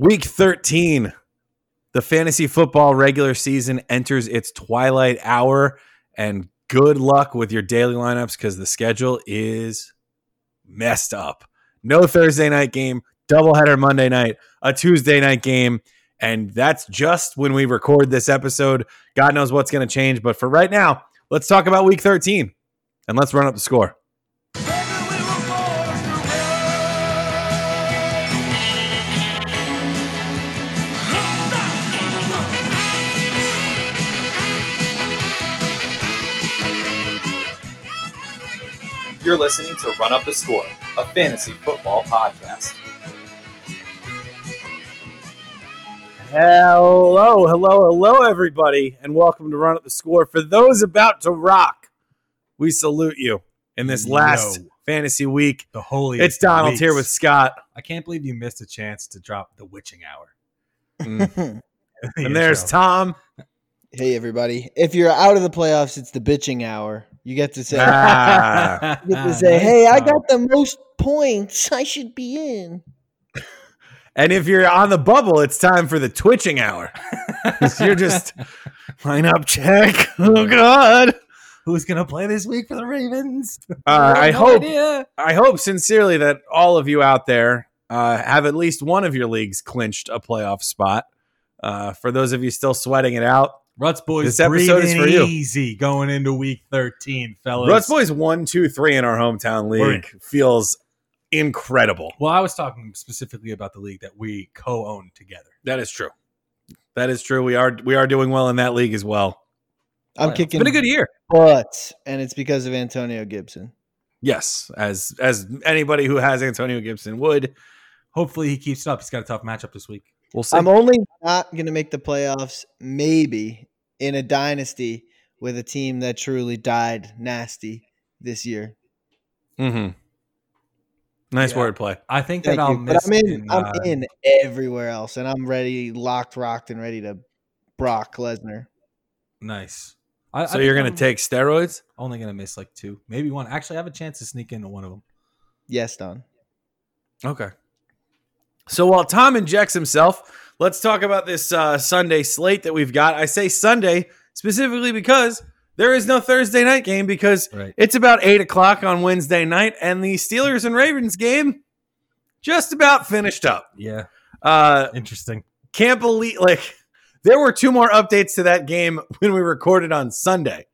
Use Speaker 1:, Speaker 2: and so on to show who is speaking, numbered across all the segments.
Speaker 1: Week 13, the fantasy football regular season enters its twilight hour, and good luck with your daily lineups because the schedule is messed up. No Thursday night game, doubleheader Monday night, a Tuesday night game, and that's just when we record this episode. God knows what's going to change, but for right now, let's talk about week 13 and let's run up the score.
Speaker 2: You're listening to Run Up the Score, a fantasy football podcast.
Speaker 1: Hello, hello, hello, everybody, and welcome to Run Up the Score. For those about to rock, we salute you in this last
Speaker 3: Yo.
Speaker 1: fantasy week.
Speaker 3: The holy.
Speaker 1: It's Donald here with Scott.
Speaker 3: I can't believe you missed a chance to drop the witching hour.
Speaker 1: Mm.
Speaker 3: The
Speaker 1: And there's. Tom.
Speaker 4: Hey everybody! If you're out of the playoffs, it's the bitching hour. You get to say,
Speaker 1: Ah.
Speaker 4: you get to say, "Hey, I got the most points. I should be in."
Speaker 1: And if you're on the bubble, it's time for the twitching hour. You're just line up check. Oh God.
Speaker 3: Who's gonna play this week for the Ravens?
Speaker 1: Uh, I
Speaker 3: No
Speaker 1: hope
Speaker 3: idea.
Speaker 1: I hope sincerely that all of you out there uh, have at least one of your leagues clinched a playoff spot. Uh, for those of you still sweating it out,
Speaker 3: Ruts boys.
Speaker 1: This episode is for you.
Speaker 3: Easy going into week thirteen, fellas.
Speaker 1: Ruts Boys one, two, three in our hometown
Speaker 3: We're
Speaker 1: league feels incredible.
Speaker 3: Well, I was talking specifically about the league that we co-own together.
Speaker 1: That is true. That is true. We are we are doing well in that league as well.
Speaker 4: I'm
Speaker 3: kicking.
Speaker 1: It's been a good year.
Speaker 4: but and it's because of Antonio Gibson.
Speaker 1: Yes, as as anybody who has Antonio Gibson would.
Speaker 3: Hopefully, he keeps it up. He's got a tough matchup this week.
Speaker 1: We'll see.
Speaker 4: I'm only not going to make the playoffs, maybe in a dynasty with a team that truly died nasty this year.
Speaker 1: Mm-hmm. Nice
Speaker 3: Yeah.
Speaker 1: wordplay.
Speaker 3: I think
Speaker 4: Thank
Speaker 3: that I'll
Speaker 4: you.
Speaker 3: miss.
Speaker 4: But I'm in.
Speaker 3: in,
Speaker 4: I'm
Speaker 3: uh,
Speaker 4: in everywhere else, and I'm ready, locked, rocked, and ready to Brock Lesnar.
Speaker 3: Nice. I, I
Speaker 1: So
Speaker 3: think
Speaker 1: you're gonna
Speaker 3: I'm
Speaker 1: take steroids?
Speaker 3: only gonna miss like two, maybe one. Actually, I have a chance to sneak into one of them.
Speaker 4: Yes, Don.
Speaker 1: Okay. So while Tom injects himself, let's talk about this uh, Sunday slate that we've got. I say Sunday specifically because there is no Thursday night game because
Speaker 3: Right.
Speaker 1: it's about eight o'clock on Wednesday night, and the Steelers and Ravens game just about finished up.
Speaker 3: Yeah.
Speaker 1: Uh,
Speaker 3: Interesting.
Speaker 1: can't believe like there were two more updates to that game when we recorded on Sunday,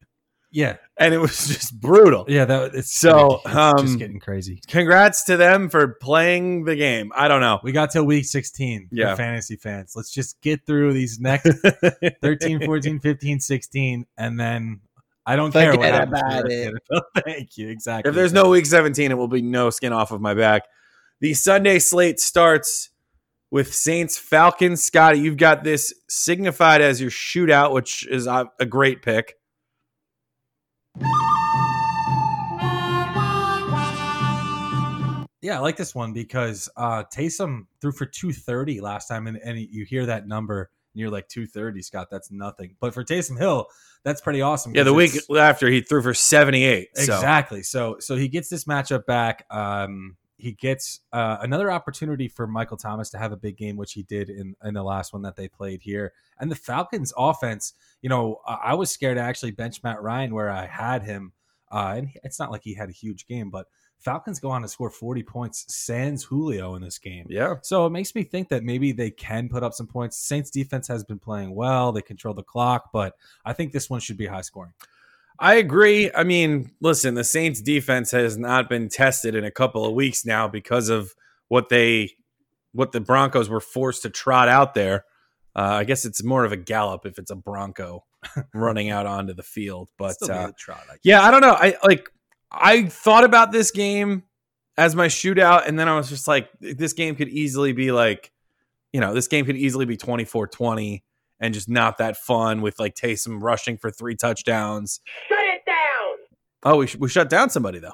Speaker 3: Yeah.
Speaker 1: and it was just brutal.
Speaker 3: Yeah. That it's
Speaker 1: So,
Speaker 3: it's
Speaker 1: um,
Speaker 3: just getting crazy.
Speaker 1: Congrats to them for playing the game. I don't know.
Speaker 3: We got till week 16
Speaker 1: Yeah.
Speaker 3: fantasy fans. Let's just get through these next 13, 14, 15, 16, and then I don't care what happens. for
Speaker 4: about
Speaker 3: the it. Thank you. Exactly.
Speaker 1: If there's no week 17, it will be no skin off of my back. The Sunday slate starts with Saints Falcons. Scotty, you've got this signified as your shootout, which is a, a great pick.
Speaker 3: Yeah, I like this one because uh Taysom threw for 230 last time, and, and you hear that number and you're like 230, Scott. That's nothing. But for Taysom Hill, that's pretty awesome.
Speaker 1: Yeah, the week after he threw for 78. So.
Speaker 3: Exactly. So so he gets this matchup back. Um, he gets uh, another opportunity for Michael Thomas to have a big game, which he did in in the last one that they played here. And the Falcons' offense, you know, I, I was scared to actually bench Matt Ryan where I had him, uh, and it's not like he had a huge game, but Falcons go on to score 40 points sans Julio in this game.
Speaker 1: Yeah.
Speaker 3: So it makes me think that maybe they can put up some points. Saints defense has been playing well. They control the clock, but I think this one should be high scoring.
Speaker 1: I agree. I mean, listen, the Saints defense has not been tested in a couple of weeks now because of what they what the Broncos were forced to trot out there. Uh, I guess it's more of a gallop if it's a Bronco running out onto the field. But uh,
Speaker 3: trot, I
Speaker 1: yeah, I don't know. I like I thought about this game as my shootout, and then I was just like, this game could easily be like, you know, this game could easily be 24-20 and just not that fun with like Taysom rushing for three touchdowns.
Speaker 5: Shut it down.
Speaker 1: Oh, we, sh- we shut down somebody though.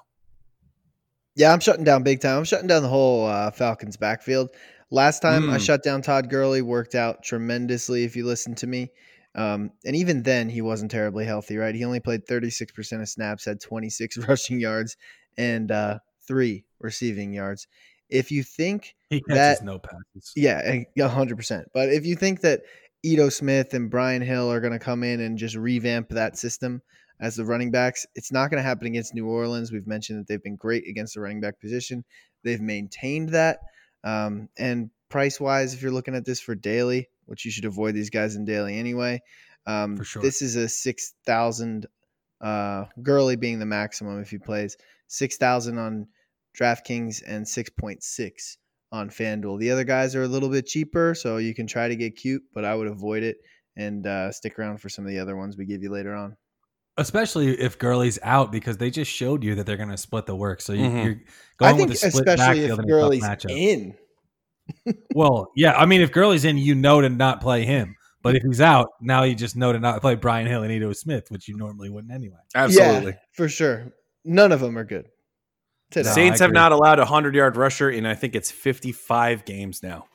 Speaker 4: Yeah, I'm shutting down big time. I'm shutting down the whole uh, Falcons backfield. Last time I
Speaker 1: Mm.
Speaker 4: shut down Todd Gurley, worked out tremendously. If you listen to me, um, and even then he wasn't terribly healthy. Right, he only played 36 percent of snaps, had 26 rushing yards, and uh, three receiving yards. if you think
Speaker 3: He catches
Speaker 4: That-
Speaker 3: no passes.
Speaker 4: Yeah, a hundred percent. But if you think that Ito Smith and Brian Hill are going to come in and just revamp that system as the running backs, it's not going to happen against New Orleans. We've mentioned that they've been great against the running back position. They've maintained that. Um, and price wise, if you're looking at this for daily, which you should avoid these guys in daily anyway, um,
Speaker 3: sure.
Speaker 4: this is a six thousand. Uh, Gurley being the maximum if he plays six thousand on DraftKings and six point six on FanDuel. The other guys are a little bit cheaper, so you can try to get cute, but I would avoid it and uh, stick around for some of the other ones we give you later on.
Speaker 3: Especially if Gurley's out because they just showed you that they're going to split the work. So you,
Speaker 1: Mhm.
Speaker 3: you're going
Speaker 4: I think
Speaker 3: with a split
Speaker 4: especially
Speaker 3: backfield
Speaker 4: if
Speaker 3: in a
Speaker 4: Gurley's
Speaker 3: matchup.
Speaker 4: in.
Speaker 3: Well, yeah, I mean, if Gurley's in, you know to not play him. But if he's out, now you just know to not play Brian Hill and Ito Smith, which you normally wouldn't anyway.
Speaker 1: Absolutely.
Speaker 4: Yeah, for sure. None of them are good. Today.
Speaker 3: No,
Speaker 1: Saints have not allowed a 100 yard rusher in, I think it's 55 games now.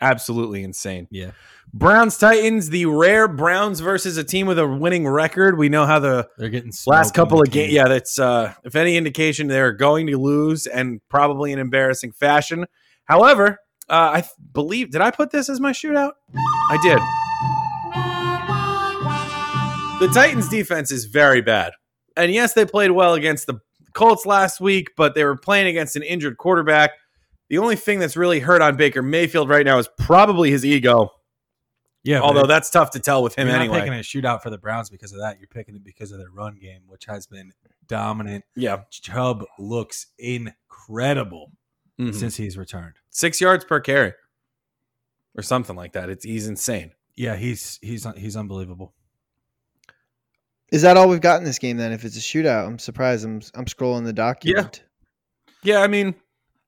Speaker 1: Absolutely insane.
Speaker 3: Yeah.
Speaker 1: Browns Titans, the rare Browns versus a team with a winning record. We know how the
Speaker 3: They're getting
Speaker 1: last couple of games, yeah, that's uh, if any indication they're going to lose and probably in embarrassing fashion. However, uh, I th- believe did I put this as my shootout? I did. The Titans defense is very bad. And yes, they played well against the Colts last week, but they were playing against an injured quarterback. The only thing that's really hurt on Baker Mayfield right now is probably his ego.
Speaker 3: Yeah,
Speaker 1: Although that's tough to tell with him
Speaker 3: you're
Speaker 1: anyway.
Speaker 3: not picking a shootout for the Browns because of that. You're picking it because of their run game, which has been dominant.
Speaker 1: yeah.
Speaker 3: Chubb looks incredible
Speaker 1: Mhm.
Speaker 3: since he's returned.
Speaker 1: Six yards per carry. Or something like that. It's he's insane.
Speaker 3: Yeah, he's he's he's unbelievable.
Speaker 4: Is that all we've got in this game then? If it's a shootout, I'm surprised. I'm I'm scrolling the document.
Speaker 1: Yeah, yeah I mean,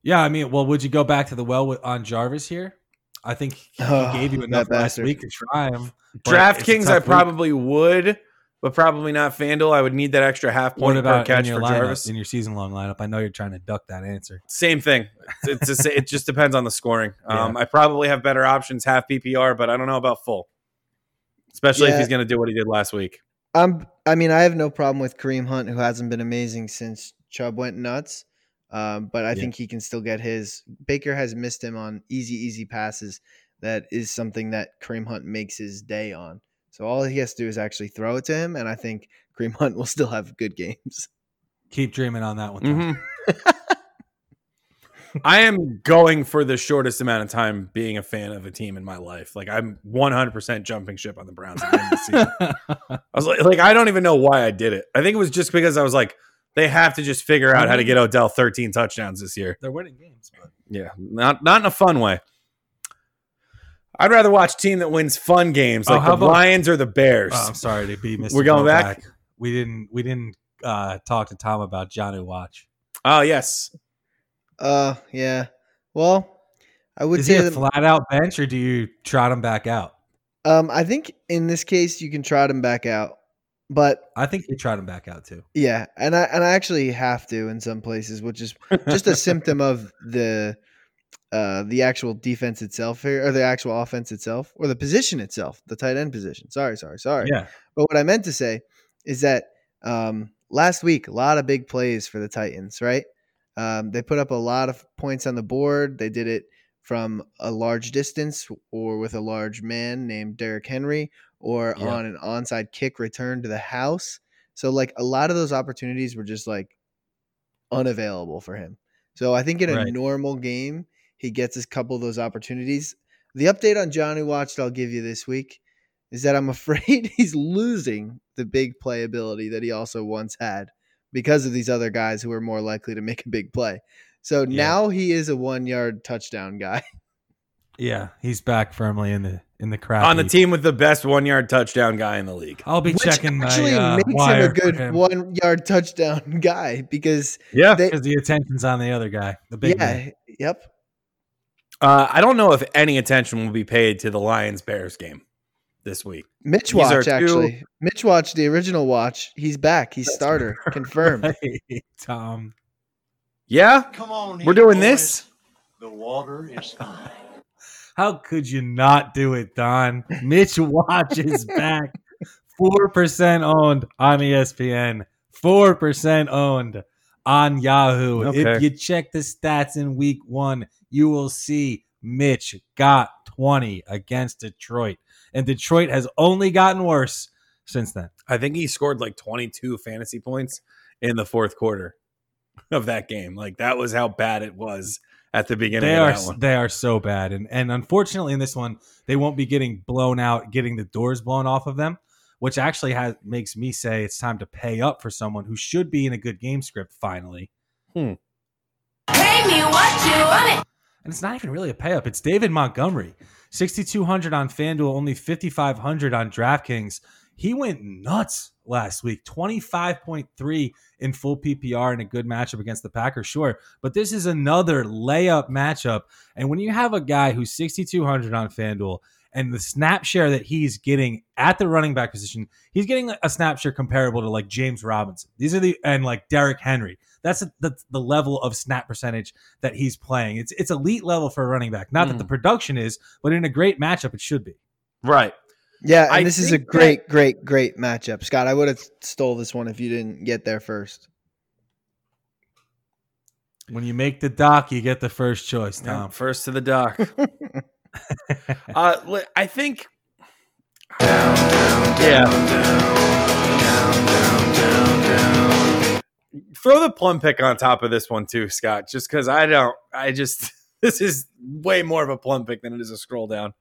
Speaker 3: Yeah, I mean, well, would you go back to the well with, on Jarvis here? I think he
Speaker 4: Oh,
Speaker 3: gave you enough last
Speaker 4: bastard.
Speaker 3: week to try him. but it's
Speaker 1: DraftKings, I
Speaker 3: tough week.
Speaker 1: probably would, but probably not FanDuel. I would need that extra half
Speaker 3: What
Speaker 1: point per catch
Speaker 3: in your
Speaker 1: for
Speaker 3: lineup,
Speaker 1: Jarvis.
Speaker 3: in your season long lineup? I know you're trying to duck that answer.
Speaker 1: Same thing. It's a, it just depends on the scoring. Um, I probably have better options, half PPR, but I don't know about full. Especially if he's going to do what he did last week.
Speaker 4: I'm. I mean, I have no problem with Kareem Hunt, who hasn't been amazing since Chubb went nuts. Um, but I
Speaker 3: Yeah.
Speaker 4: think he can still get his. Baker has missed him on easy, easy passes. That is something that Kareem Hunt makes his day on. So all he has to do is actually throw it to him, and I think Kareem Hunt will still have good games.
Speaker 3: Keep dreaming on that one. Tom.
Speaker 1: I am going for the shortest amount of time being a fan of a team in my life. Like I'm 100% jumping ship on the Browns season. I was like, like, I don't even know why I did it. I think it was just because I was like, they have to just figure out how to get Odell 13 touchdowns this year.
Speaker 3: They're winning games, but
Speaker 1: Yeah, not not in a fun way. I'd rather watch a team that wins fun games,
Speaker 3: Oh,
Speaker 1: like
Speaker 3: how
Speaker 1: the
Speaker 3: about-
Speaker 1: Lions or the Bears.
Speaker 3: Oh, I'm sorry to be Mr.
Speaker 1: We're going
Speaker 3: Novak.
Speaker 1: back?
Speaker 3: We didn't we didn't uh, talk to Tom about Jonnu Watch.
Speaker 1: oh yes,
Speaker 4: Uh, yeah. Well, I would
Speaker 3: Is he
Speaker 4: say
Speaker 3: a
Speaker 4: that.
Speaker 3: flat out bench or do you trot him back out?
Speaker 4: um, I think in this case you can trot him back out, but
Speaker 3: I think you trot him back out too.
Speaker 4: Yeah, and I and I actually have to in some places, which is just a symptom of the uh the actual defense itself here, or the actual offense itself, or the position itself, the tight end position. Sorry, sorry, sorry.
Speaker 3: Yeah.
Speaker 4: But what I meant to say is that um last week a lot of big plays for the Titans, right? Um, they put up a lot of points on the board. They did it from a large distance or with a large man named Derrick Henry or
Speaker 3: Yeah.
Speaker 4: on an onside kick return to the house. So like a lot of those opportunities were just like unavailable for him. So I think in a
Speaker 3: Right.
Speaker 4: normal game, he gets a couple of those opportunities. The update on Jonnu Watch that I'll give you this week is that I'm afraid he's losing the big playability that he also once had because of these other guys who are more likely to make a big play. So
Speaker 3: Yeah.
Speaker 4: now he is a one yard touchdown guy.
Speaker 3: Yeah. He's back firmly in the in the crowd.
Speaker 1: on the team with the best one yard touchdown guy in the league.
Speaker 3: I'll be
Speaker 4: Which
Speaker 3: checking my
Speaker 4: actually
Speaker 3: uh,
Speaker 4: makes him a good
Speaker 3: one
Speaker 4: one yard touchdown guy because
Speaker 1: Yeah,
Speaker 4: they,
Speaker 3: because the attention's on the other guy, the big
Speaker 4: yeah,
Speaker 3: man.
Speaker 4: yep.
Speaker 1: uh, I don't know if any attention will be paid to the Lions Bears game this week.
Speaker 4: Mitch
Speaker 1: These are
Speaker 4: Watch
Speaker 1: two-
Speaker 4: actually. Mitch Watch, the original Watch, he's back. He's starter, confirmed.
Speaker 3: Tom.
Speaker 1: Yeah,
Speaker 5: Come on,
Speaker 1: we're doing
Speaker 5: boys.
Speaker 1: this.
Speaker 5: The water is fine.
Speaker 3: How could you not do it, Don? Mitch Watch is back. Four percent owned on ESPN. Four percent owned on Yahoo. If you check the stats in week one, you will see Mitch got 20 against Detroit. And Detroit has only gotten worse since then.
Speaker 1: I think he scored like 22 fantasy points in the fourth quarter of that game. Like that was how bad it was at the beginning
Speaker 3: They
Speaker 1: of
Speaker 3: are
Speaker 1: that one.
Speaker 3: they are so bad. And and unfortunately in this one, they won't be getting blown out, getting the doors blown off of them, which actually has makes me say it's time to pay up for someone who should be in a good game script finally. Hmm.
Speaker 6: Pay me what you want it.
Speaker 3: And it's not even really a pay up. It's David Montgomery. 6,200 on FanDuel, only 5,500 on DraftKings. He went nuts last week. 25.3 in full PPR in a good matchup against the Packers, sure. But this is another layup matchup. And when you have a guy who's 6,200 on FanDuel and the snap share that he's getting at the running back position, he's getting a snap share comparable to like James Robinson. These are the, and like Derrick Henry. That's the, the level of snap percentage that he's playing. It's it's elite level for a running back. Not that the production is, but in a great matchup, it should be.
Speaker 1: Right.
Speaker 4: Yeah, and
Speaker 1: I
Speaker 4: this is a
Speaker 1: think that-
Speaker 4: great, great, great matchup. Scott, I would have stole this one if you didn't get there first.
Speaker 3: When you make the doc, you get the first choice,
Speaker 1: Yeah,
Speaker 3: Tom.
Speaker 1: first to the doc. uh, I think. Yeah. Throw the plum pick on top of this one too, Scott. Just because I don't, I just this is way more of a plum pick than it is a scroll down.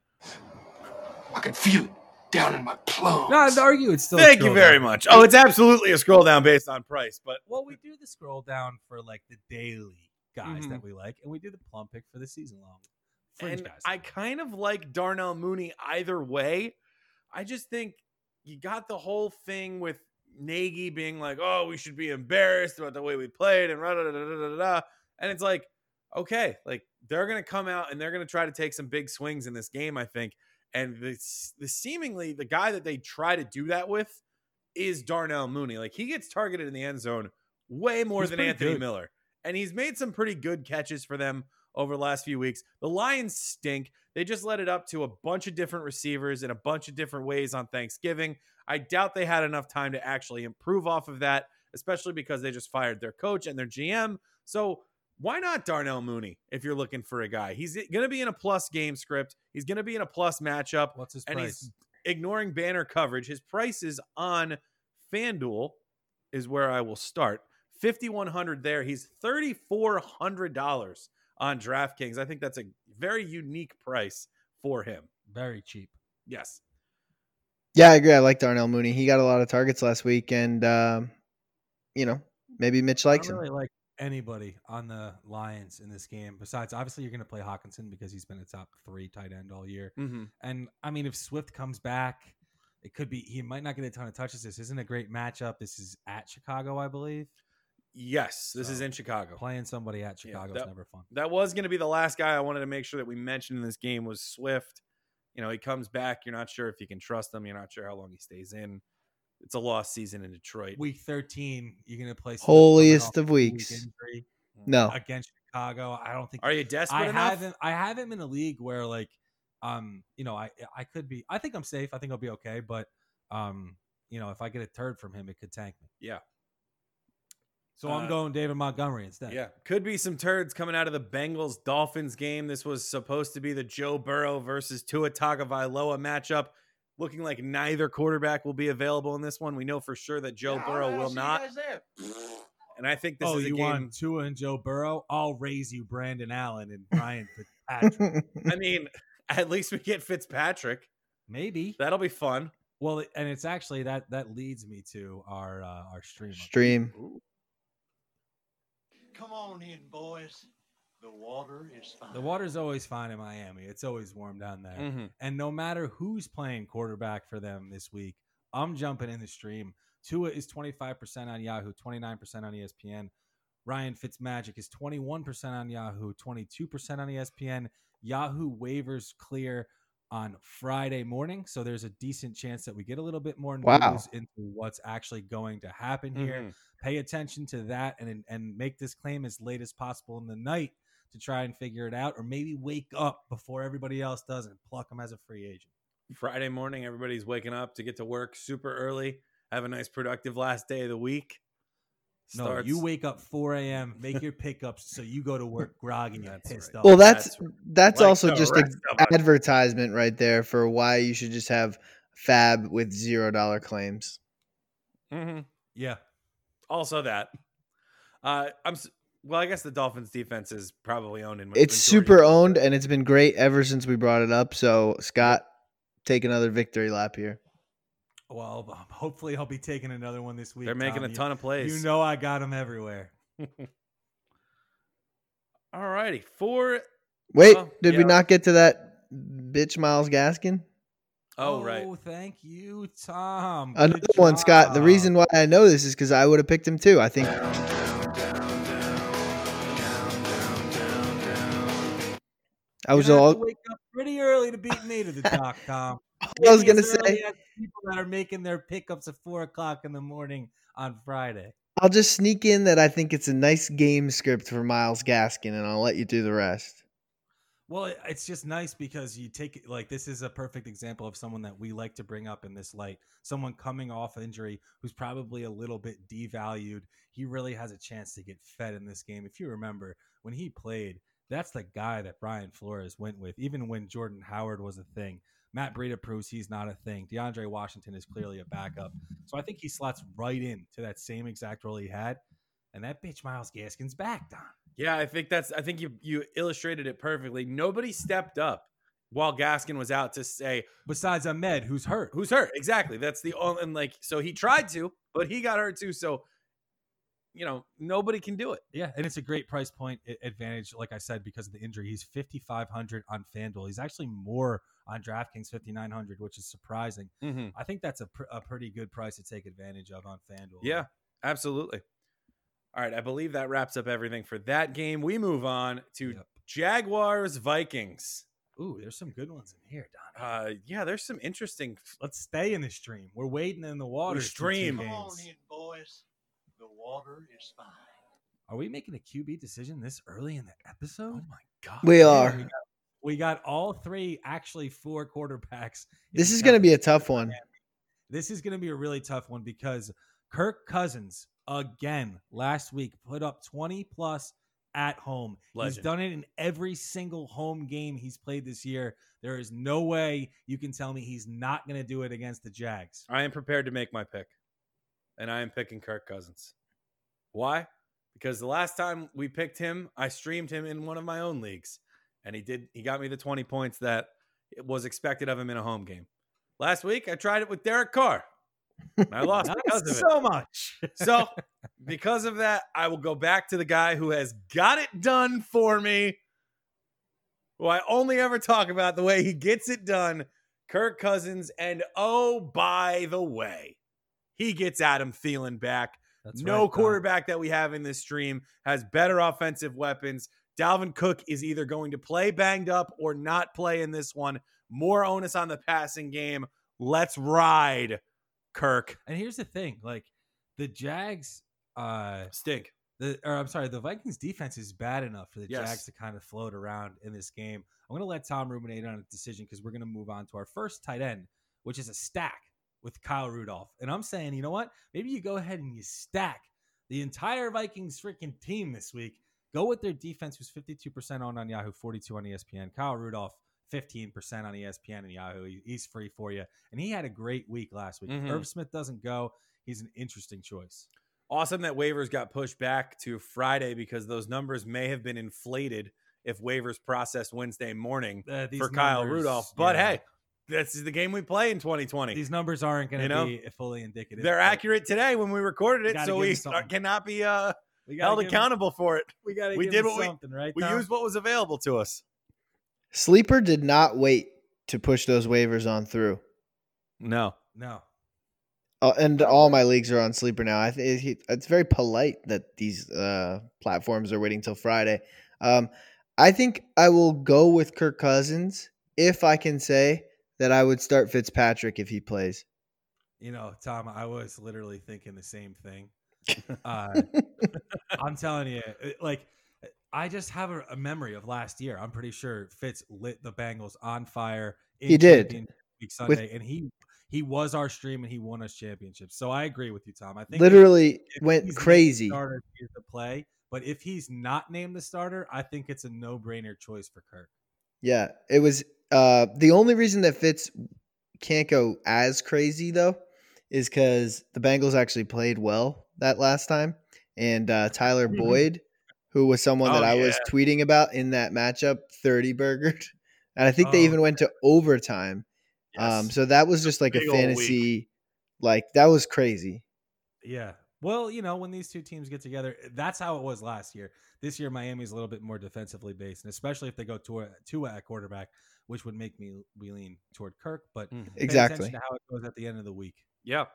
Speaker 5: I can feel it down in my plums.
Speaker 3: No, I'd argue it's still. a
Speaker 1: Thank you very
Speaker 3: down.
Speaker 1: much. Oh, it's absolutely a scroll down based on price, but
Speaker 3: Well, we do the scroll down for like the daily guys
Speaker 1: Mhm.
Speaker 3: that we like, and we do the plum pick for the season long. Fringe
Speaker 1: and
Speaker 3: guys.
Speaker 1: I kind of like Darnell Mooney either way. I just think you got the whole thing with Nagy being like, "Oh, we should be embarrassed about the way we played," and da da da da da. And it's like, okay, like they're gonna come out and they're gonna try to take some big swings in this game. I think, and the the seemingly the guy that they try to do that with is Darnell Mooney. Like he gets targeted in the end zone way more
Speaker 3: He's
Speaker 1: than Anthony
Speaker 3: good.
Speaker 1: Miller, and he's made some pretty good catches for them over the last few weeks. The Lions stink. They just let it up to a bunch of different receivers in a bunch of different ways on Thanksgiving. I doubt they had enough time to actually improve off of that, especially because they just fired their coach and their GM. So why not Darnell Mooney if you're looking for a guy? He's going to be in a plus game script. He's going to be in a plus matchup
Speaker 3: What's his
Speaker 1: and
Speaker 3: price?
Speaker 1: he's ignoring banner coverage. His prices on FanDuel is where I will start. 5100 there. He's $3400 on DraftKings. I think that's a very unique price for him.
Speaker 3: Very cheap.
Speaker 1: Yes.
Speaker 4: Yeah, I agree. I like Darnell Mooney. He got a lot of targets last week, and um, you know maybe Mitch likes
Speaker 3: I don't
Speaker 4: him.
Speaker 3: like anybody on the Lions in this game. Besides, obviously, you're going to play Hockenson because he's been a top three tight end all year.
Speaker 1: Mm-hmm.
Speaker 3: And I mean, if Swift comes back, it could be he might not get a ton of touches. This isn't a great matchup. This is at Chicago, I believe.
Speaker 1: Yes, this is in Chicago.
Speaker 3: Playing somebody at
Speaker 1: Yeah,
Speaker 3: Chicago
Speaker 1: that-
Speaker 3: is never fun.
Speaker 1: That was going to be the last guy I wanted to make sure that we mentioned in this game was Swift. You know, he comes back. You're not sure if you can trust him. You're not sure how long he stays in. It's a lost season in Detroit.
Speaker 3: Week 13, you're going to play Swift
Speaker 4: Holiest of
Speaker 3: a week
Speaker 4: weeks. No,
Speaker 3: against Chicago. I don't think
Speaker 1: Are you desperate
Speaker 3: I
Speaker 1: enough?
Speaker 3: have him. I have him in a league where like, um, you know, I I could be. I think I'm safe. I think I'll be okay. But, um, you know, if I get a turd from him, it could tank me.
Speaker 1: Yeah.
Speaker 3: So
Speaker 1: Uh,
Speaker 3: I'm going David Montgomery instead.
Speaker 1: Yeah, could be some turds coming out of the Bengals Dolphins game. This was supposed to be the Joe Burrow versus Tua Tagovailoa matchup. Looking like neither quarterback will be available in this one. We know for sure that Joe Burrow will not, and I think this
Speaker 3: oh,
Speaker 1: is a
Speaker 3: you
Speaker 1: game.
Speaker 3: want Tua and Joe Burrow? I'll raise you Brandon Allen and Brian Fitzpatrick.
Speaker 1: I mean, at least we get Fitzpatrick.
Speaker 3: Maybe.
Speaker 1: That'll be fun.
Speaker 3: Well, and it's actually that that leads me to our uh, our stream.
Speaker 4: stream.
Speaker 5: Come on in, boys. The water is fine.
Speaker 3: The water's always fine in Miami. It's always warm down there.
Speaker 1: Mhm.
Speaker 3: And no matter who's playing quarterback for them this week, I'm jumping in the stream. Tua is 25% on Yahoo, 29% on ESPN. Ryan Fitzmagic is 21% on Yahoo, 22% on ESPN. Yahoo waivers clear on Friday morning. So there's a decent chance that we get a little bit more news
Speaker 4: Wow.
Speaker 3: into what's actually going to happen here
Speaker 1: Mhm.
Speaker 3: pay attention to that and and make this claim as late as possible in the night to try and figure it out or maybe wake up before everybody else does and pluck him as a free agent
Speaker 1: Friday morning, everybody's waking up to get to work super early. Have a nice, productive last day of the week.
Speaker 3: No,
Speaker 1: starts.
Speaker 3: you wake up 4 a.m., make your pickups, so you go to work groggy and
Speaker 1: That's
Speaker 3: pissed
Speaker 1: right.
Speaker 3: off.
Speaker 4: Well, that's
Speaker 1: That's
Speaker 4: that's
Speaker 1: like
Speaker 4: also just a
Speaker 1: rest of us.
Speaker 4: advertisement right there for why you should just have FAAB with zero dollar claims.
Speaker 1: Mhm.
Speaker 3: yeah.
Speaker 1: Also that. Uh, I'm. Well, I guess the Dolphins' defense is probably owned in.
Speaker 4: It's super owned and it's been great ever since we brought it up. So Scott, take another victory lap here.
Speaker 3: Well, hopefully I'll be taking another one this week.
Speaker 1: They're making
Speaker 3: Tom.
Speaker 1: a
Speaker 3: You-
Speaker 1: ton of plays.
Speaker 3: You know I got them everywhere.
Speaker 1: All righty. For
Speaker 4: Wait,
Speaker 1: Well,
Speaker 4: did we not get to that bitch Myles Gaskin?
Speaker 1: oh right.
Speaker 3: Oh, thank you, Tom.
Speaker 4: Another
Speaker 3: Good
Speaker 4: one, Scott. The reason why I know this is because I would have picked him too. I think I was
Speaker 3: You're gonna have
Speaker 4: all
Speaker 3: to wake up pretty early to beat me to the doc, Tom.
Speaker 4: I was gonna say
Speaker 3: people that are making their pickups at four o'clock in the morning on Friday.
Speaker 4: I'll just sneak in that I think it's a nice game script for Myles Gaskin, and I'll let you do the rest.
Speaker 3: Well, it's just nice because you take it like this is a perfect example of someone that we like to bring up in this light. Someone coming off injury who's probably a little bit devalued. He really has a chance to get fed in this game. If you remember when he played, that's the guy that Brian Flores went with, even when Jordan Howard was a thing. Matt Breida proves he's not a thing. DeAndre Washington is clearly a backup. So I think he slots right in to that same exact role he had. And that bitch Myles Gaskin's back, Don.
Speaker 1: Yeah, I think that's. I think you you illustrated it perfectly. Nobody stepped up while Gaskin was out to say
Speaker 3: Besides Ahmed, who's hurt.
Speaker 1: who's hurt. Exactly. That's the only. And like, so he tried to, but he got hurt too. So, you know, nobody can do it.
Speaker 3: Yeah, and it's a great price point advantage, like I said, because of the injury. He's fifty five hundred on FanDuel. He's actually more on DraftKings fifty nine hundred, which is surprising.
Speaker 1: Mm-hmm.
Speaker 3: I think that's a, pr- a pretty good price to take advantage of on FanDuel.
Speaker 1: Yeah, absolutely. All right, I believe that wraps up everything for that game. We move on to
Speaker 3: Yep.
Speaker 1: Jaguars Vikings.
Speaker 3: Ooh, there's some good ones in here, Don.
Speaker 1: Uh, yeah, there's some interesting.
Speaker 3: Let's stay in the stream. We're waiting in the water.
Speaker 1: stream.
Speaker 5: Come on in, boys. The water is fine.
Speaker 3: Are we making a QB decision this early in the episode?
Speaker 1: Oh my god,
Speaker 4: We
Speaker 3: Yeah,
Speaker 4: are.
Speaker 3: We got, we got all three, actually four quarterbacks.
Speaker 4: This is going to be a tough one.
Speaker 3: This is going to be a really tough one because Kirk Cousins again last week put up 20 plus at home. He's done it in every single home game he's played this year. There is no way you can tell me he's not going to do it against the Jags.
Speaker 1: I am prepared to make my pick, and I am picking Kirk Cousins. Why? Because the last time we picked him, I streamed him in one of my own leagues, and he did. He got me the twenty points that it was expected of him in a home game. Last week, I tried it with Derek Carr. and I lost because of it.
Speaker 3: so much.
Speaker 1: So, because of that, I will go back to the guy who has got it done for me. Who I only ever talk about the way he gets it done, Kirk Cousins. And oh, by the way, he gets Adam Thielen back.
Speaker 3: That's
Speaker 1: no
Speaker 3: right,
Speaker 1: quarterback that we have in this stream has better offensive weapons. Dalvin Cook is either going to play banged up or not play in this one. More onus on the passing game. Let's ride, Kirk.
Speaker 3: And here's the thing, like the Jags uh
Speaker 1: Stink.
Speaker 3: the or I'm sorry, the Vikings defense is bad enough for the
Speaker 1: Yes.
Speaker 3: Jags to kind of float around in this game. I'm going to let Tom ruminate on a decision because we're going to move on to our first tight end, which is a stack with Kyle Rudolph. And I'm saying, you know what? Maybe you go ahead and you stack the entire Vikings freaking team this week. Go with their defense, who's 52% owned on Yahoo, 42 on ESPN. Kyle Rudolph, 15% on ESPN and Yahoo. He's free for you. And he had a great week last week.
Speaker 1: Mhm.
Speaker 3: If Irv Smith doesn't go, he's an interesting choice.
Speaker 1: Awesome that waivers got pushed back to Friday because those numbers may have been inflated if waivers processed Wednesday morning
Speaker 3: Uh,
Speaker 1: for Kyle
Speaker 3: numbers,
Speaker 1: Rudolph. But
Speaker 3: yeah.
Speaker 1: hey, this is the game we play in 2020.
Speaker 3: these numbers aren't going
Speaker 1: You
Speaker 3: to
Speaker 1: know,
Speaker 3: be fully indicative.
Speaker 1: They're accurate today when we recorded it, so we
Speaker 3: something.
Speaker 1: cannot be uh,
Speaker 3: We gotta
Speaker 1: held
Speaker 3: give him-
Speaker 1: accountable for it.
Speaker 3: We got to.
Speaker 1: we did
Speaker 3: him
Speaker 1: what we-
Speaker 3: something, right?
Speaker 1: We
Speaker 3: Tom?
Speaker 1: used what was available to us.
Speaker 4: Sleeper did not wait to push those waivers on through.
Speaker 1: No.
Speaker 3: no.
Speaker 4: Uh, and all my leagues are on sleeper now. I think it's very polite that these uh, platforms are waiting till Friday. Um, I think I will go with Kirk Cousins if I can say that I would start Fitzpatrick if he plays.
Speaker 3: You know, Tom, I was literally thinking the same thing. Uh, I'm telling you, like, I just have a, a memory of last year. I'm pretty sure Fitz lit the Bengals on fire. in
Speaker 4: He did.
Speaker 3: Sunday, and he he was our stream and he won us championships. So I agree with you, Tom. I think
Speaker 4: Literally went crazy.
Speaker 3: Starter, the play. But if he's not named the starter, I think it's a no-brainer choice for Kirk.
Speaker 4: Yeah, it was uh the only reason that Fitz can't go as crazy though is because the Bengals actually played well that last time, and uh, Tyler
Speaker 3: Mhm.
Speaker 4: Boyd, who was someone that
Speaker 1: Oh,
Speaker 4: I was tweeting about in that matchup, thirty burgered, and I think they
Speaker 3: Oh,
Speaker 4: even went to overtime. Um, so that was just like a fantasy, like that was crazy.
Speaker 3: Yeah. Well, you know, when these two teams get together, that's how it was last year. This year, Miami's a little bit more defensively based, and especially if they go to a two at quarterback, which would make me lean toward Kirk. But
Speaker 1: Mhm.
Speaker 3: pay
Speaker 4: Exactly.
Speaker 3: attention to how it goes at the end of the week.
Speaker 1: Yep.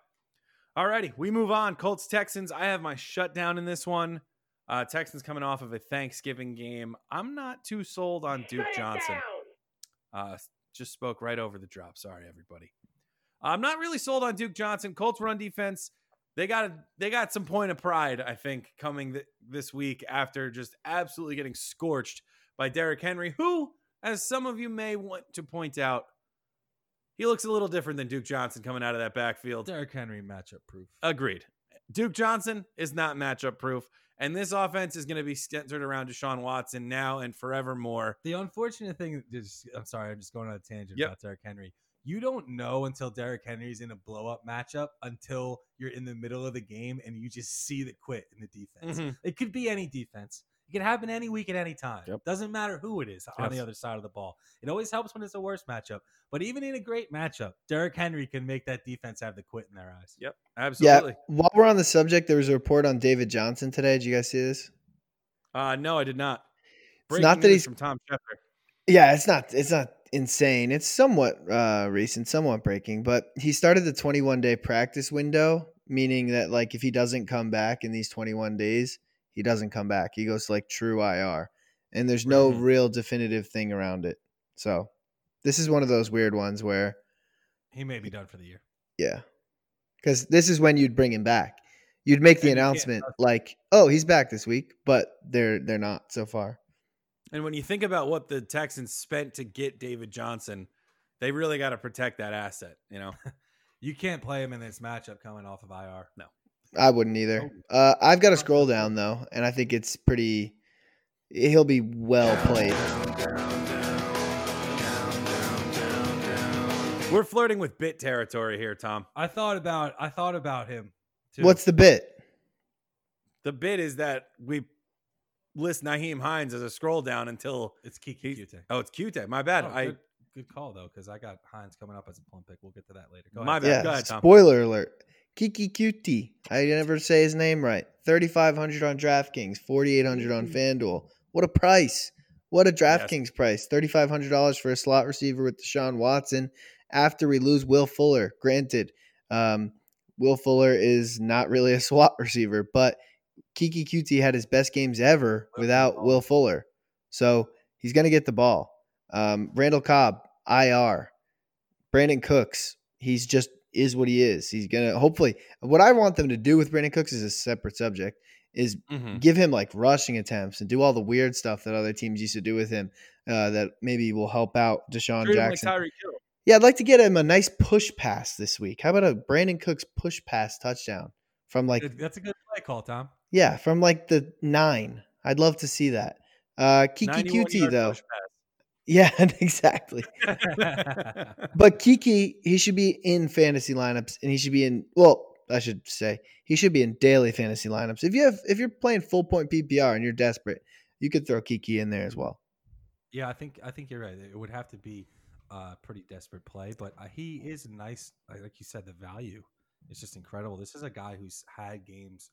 Speaker 1: Alrighty, we move on. Colts Texans. I have my shutdown in this one. Uh, Texans coming off of a Thanksgiving game. I'm not too sold on Duke Johnson. Uh, just spoke right over the drop. Sorry, everybody. I'm not really sold on Duke Johnson. Colts run defense. They got a, they got some point of pride, I think, coming th- this week after just absolutely getting scorched by Derrick Henry, who, as some of you may want to point out, he looks a little different than Duke Johnson coming out of that backfield.
Speaker 3: Derrick Henry matchup proof.
Speaker 1: Agreed. Duke Johnson is not matchup proof, and this offense is going to be centered around Deshaun Watson now and forevermore.
Speaker 3: The unfortunate thing is, I'm sorry, I'm just going on a tangent
Speaker 1: Yep.
Speaker 3: about Derrick Henry. You don't know until Derrick Henry's in a blow up matchup until you're in the middle of the game and you just see the quit in the defense.
Speaker 1: Mhm.
Speaker 3: It could be any defense. It can happen any week at any time.
Speaker 1: Yep.
Speaker 3: Doesn't matter who it is on the other side of the ball. It always helps when it's a worse matchup. But even in a great matchup, Derrick Henry can make that defense have the quit in their eyes.
Speaker 1: Yep, absolutely.
Speaker 4: Yeah. While we're on the subject, there was a report on David Johnson today. Did you guys see this?
Speaker 1: Uh, no, I did not.
Speaker 4: It's not that he's-
Speaker 1: from Tom Schefter.
Speaker 4: Yeah, it's not it's not insane. It's somewhat uh recent, somewhat breaking, but he started the 21 day practice window, meaning that like if he doesn't come back in these 21 days, he doesn't come back. He goes to like true IR. And there's no
Speaker 1: Mhm.
Speaker 4: real definitive thing around it. So, this is one of those weird ones where
Speaker 3: He may be done for the year.
Speaker 4: yeah. Cuz this is when you'd bring him back. You'd make the
Speaker 1: And
Speaker 4: announcement like, "Oh, he's back this week," but they're they're not so far.
Speaker 1: And when you think about what the Texans spent to get David Johnson, they really got to protect that asset. You know,
Speaker 3: You can't play him in this matchup coming off of IR. No.
Speaker 4: I wouldn't either. Uh, I've got to scroll down though, and I think it's pretty. He'll be well played.
Speaker 1: we're flirting with bit territory here, Tom.
Speaker 3: I thought about I thought about him. Too.
Speaker 4: What's the bit?
Speaker 1: The bit is that we list Naheem Hines as a scroll down until
Speaker 3: it's Kiki
Speaker 1: he's.
Speaker 3: Cute.
Speaker 1: Oh, it's Qt. My bad.
Speaker 3: Oh,
Speaker 1: I
Speaker 3: good, good call though, because I got Hines coming up as a plum pick. We'll get to that later. Go
Speaker 1: My
Speaker 3: ahead.
Speaker 1: bad.
Speaker 4: Yeah.
Speaker 1: Go ahead, Tom.
Speaker 4: Spoiler alert. Kiki Cutie. I never say his name right. Thirty five hundred on DraftKings. Forty eight hundred on FanDuel. What a price! What a DraftKings price. Thirty five hundred dollars for a slot receiver with Deshaun Watson. After we lose Will Fuller, granted, um, Will Fuller is not really a slot receiver, but Kiki Cutie had his best games ever without Will Fuller. So he's going to get the ball. Um, Randall Cobb, IR. Brandin Cooks, he's just is what he is. He's going to hopefully, what I want them to do with Brandin Cooks is a separate subject, is
Speaker 1: Mhm.
Speaker 4: give him like rushing attempts and do all the weird stuff that other teams used to do with him uh, that maybe will help out Deshaun
Speaker 1: Treat like
Speaker 4: Jackson.
Speaker 1: Tyreek
Speaker 4: Yeah, I'd like to get him a nice push pass this week. How about a Brandin Cooks push pass touchdown from like
Speaker 3: That's a good play call, Tom.
Speaker 4: yeah, from like the nine. I'd love to see that. Uh Kiki
Speaker 1: 91
Speaker 4: QT though. Yeah, exactly. But Kiki, he should be in fantasy lineups and he should be in well, I should say he should be in daily fantasy lineups. If you have if you're playing full point PPR and you're desperate, you could throw Kiki in there as well.
Speaker 3: Yeah, I think I think you're right. It would have to be a pretty desperate play, but uh, he is nice. Like like you said, the value is just incredible. This is a guy who's had games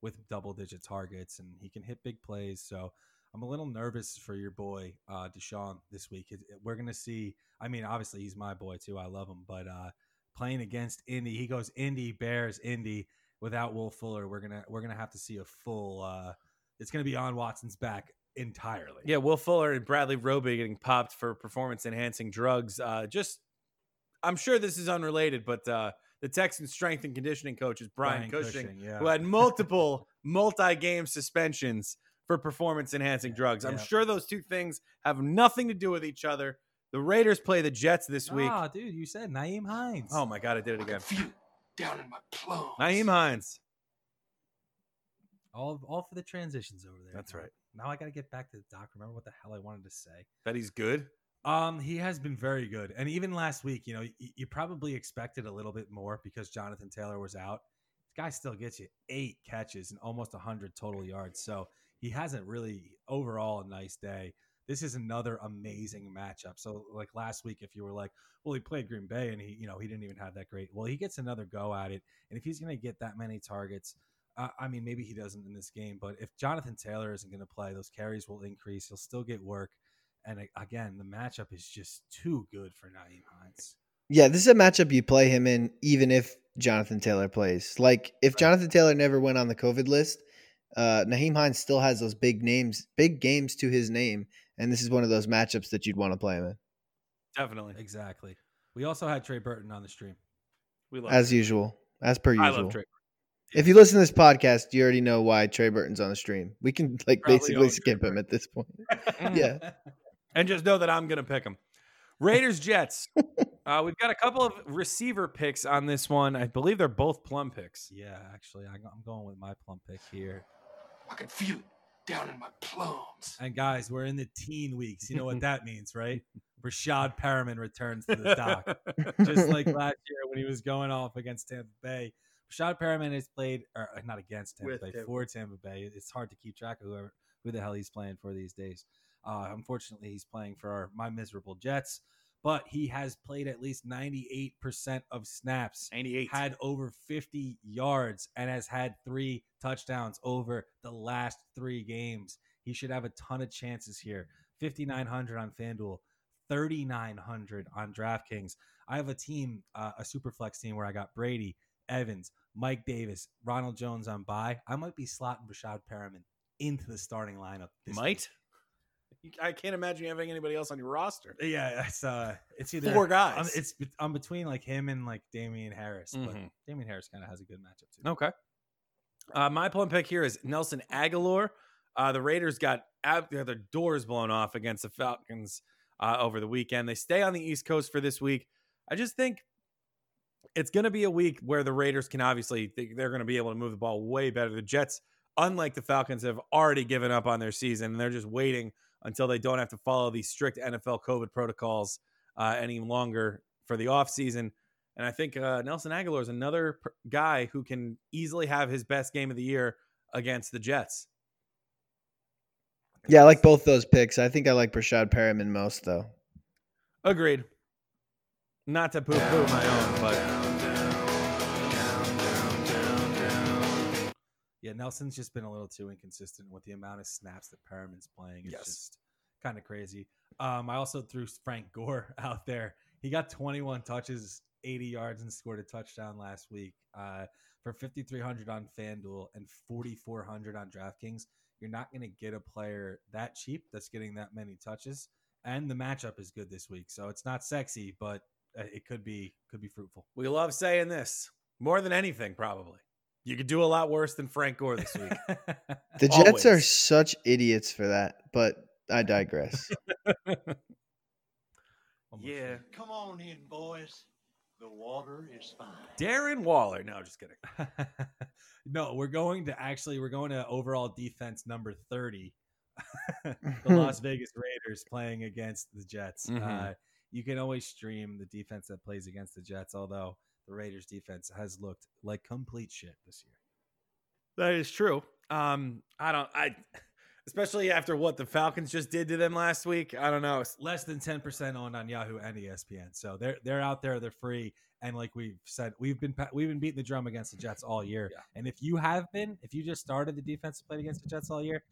Speaker 3: with double digit targets and he can hit big plays. So I'm a little nervous for your boy uh, Deshaun this week. We're gonna see. I mean, obviously he's my boy too. I love him, but uh, playing against Indy, he goes Indy Bears Indy without Will Fuller. We're gonna we're gonna have to see a full. Uh, it's gonna be on Watson's back entirely.
Speaker 1: Yeah, Will Fuller and Bradley Roby getting popped for performance enhancing drugs. Uh, just, I'm sure this is unrelated, but uh, the Texans strength and conditioning coach is Brian, Cushing,
Speaker 3: yeah.
Speaker 1: who had multiple multi game suspensions for performance enhancing drugs. I'm sure those two things have nothing to do with each other. The Raiders play the Jets this week.
Speaker 3: Ah, dude, you said Naeem Hines.
Speaker 1: Oh my god, I did it again.
Speaker 5: can feel down in my plums.
Speaker 1: Naeem Hines.
Speaker 3: all all for the transitions over there.
Speaker 1: That's right.
Speaker 3: Now I got to get back to the doc. Remember what the hell I wanted to say?
Speaker 1: Bet he's good.
Speaker 3: Um, he has been very good, and even last week, you know, you, you probably expected a little bit more because Jonathan Taylor was out. This guy still gets you eight catches and almost hundred total yards, so he hasn't really overall a nice day. This is another amazing matchup. So, like last week, if you were like, "Well, he played Green Bay and he, you know, he didn't even have that great," well, he gets another go at it, and if he's going to get that many targets, uh, I mean, maybe he doesn't in this game, but if Jonathan Taylor isn't going to play, those carries will increase. He'll still get work. And again, the matchup is just too good for Naeem Hines.
Speaker 4: Yeah, this is a matchup you play him in even if Jonathan Taylor plays. Like if Jonathan Taylor never went on the COVID list, uh Naheem Hines still has those big names, big games to his name, and this is one of those matchups that you'd want to play him in.
Speaker 1: Definitely.
Speaker 3: Exactly. We also had Trey Burton on the stream.
Speaker 1: We love
Speaker 4: As
Speaker 1: Trey.
Speaker 4: usual. As per usual.
Speaker 1: I
Speaker 4: usual.
Speaker 1: love Trey.
Speaker 4: If you listen to this podcast, you already know why Trey Burton's on the stream. We can like
Speaker 1: Probably
Speaker 4: basically skip him at this point. Yeah.
Speaker 1: and just know that I'm going to pick him. Raiders Jets. uh, we've got a couple of receiver picks on this one. I believe they're both plum picks.
Speaker 3: Yeah, actually, I- I'm going with my plum pick here.
Speaker 5: I can feel it down in my plums.
Speaker 3: And guys, we're in the teen weeks. You know what that means, right? Rashad Perriman returns to the dock. just like last year when he was going off against Tampa Bay. Rashad Perriman has played, or uh, not against Tampa
Speaker 1: With
Speaker 3: Bay,
Speaker 1: Tampa.
Speaker 3: for Tampa Bay. It's hard to keep track of whoever, who the hell he's playing for these days. Uh, unfortunately, he's playing for our, my miserable Jets, but he has played at least 98% of snaps,
Speaker 1: 98.
Speaker 3: had over 50 yards, and has had three touchdowns over the last three games. He should have a ton of chances here. 5,900 on FanDuel, 3,900 on DraftKings. I have a team, uh, a super flex team where I got Brady, Evans, Mike Davis, Ronald Jones on bye. I might be slotting Rashad Perriman into the starting lineup. This
Speaker 1: Might. I can't imagine you having anybody else on your roster.
Speaker 3: Yeah, it's uh, it's either
Speaker 1: Four guys.
Speaker 3: I'm, it's be- I'm between like him and like Damien Harris, but
Speaker 1: Mhm.
Speaker 3: Damien Harris kind of has a good matchup too.
Speaker 1: Okay. Uh, my plum pick here is Nelson Agholor. Uh, the Raiders got ab- their doors blown off against the Falcons uh, over the weekend. They stay on the East Coast for this week. I just think it's going to be a week where the Raiders can obviously they- they're going to be able to move the ball way better. The Jets, unlike the Falcons, have already given up on their season and they're just waiting until they don't have to follow these strict NFL COVID protocols uh, any longer for the offseason. And I think uh, Nelson Agholor is another pr- guy who can easily have his best game of the year against the Jets.
Speaker 4: Yeah, I like both those picks. I think I like Rashad Perriman most though.
Speaker 1: Agreed. Not to poo poo my own, but
Speaker 3: Yeah, Nelson's just been a little too inconsistent with the amount of snaps that Perriman's playing. It's
Speaker 1: Yes.
Speaker 3: just kind of crazy. Um, I also threw Frank Gore out there. He got 21 touches, 80 yards, and scored a touchdown last week uh, for 5,300 on FanDuel and 4,400 on DraftKings. You're not going to get a player that cheap that's getting that many touches, and the matchup is good this week. So it's not sexy, but uh, it could be could be fruitful.
Speaker 1: we love saying this more than anything, probably. You could do a lot worse than Frank Gore this week.
Speaker 4: The Jets are such idiots for that, but I digress.
Speaker 1: Yeah.
Speaker 7: Come on in, boys. The water is fine.
Speaker 1: Darren Waller. No, just kidding.
Speaker 3: no, we're going to actually we're going to overall defense number 30. the Las Vegas Raiders playing against the Jets.
Speaker 1: Mhm.
Speaker 3: Uh, you can always stream the defense that plays against the Jets, although the Raiders defense has looked like complete shit this year.
Speaker 1: That is true. Um, I don't. I, especially after what the Falcons just did to them last week. I don't know.
Speaker 3: Less than 10% owned on Yahoo and ESPN. So they're they're out there, they're free. And like we've said, we've been we've been beating the drum against the Jets all year.
Speaker 1: Yeah.
Speaker 3: And if you have been, if you just started the defense played against the Jets all year,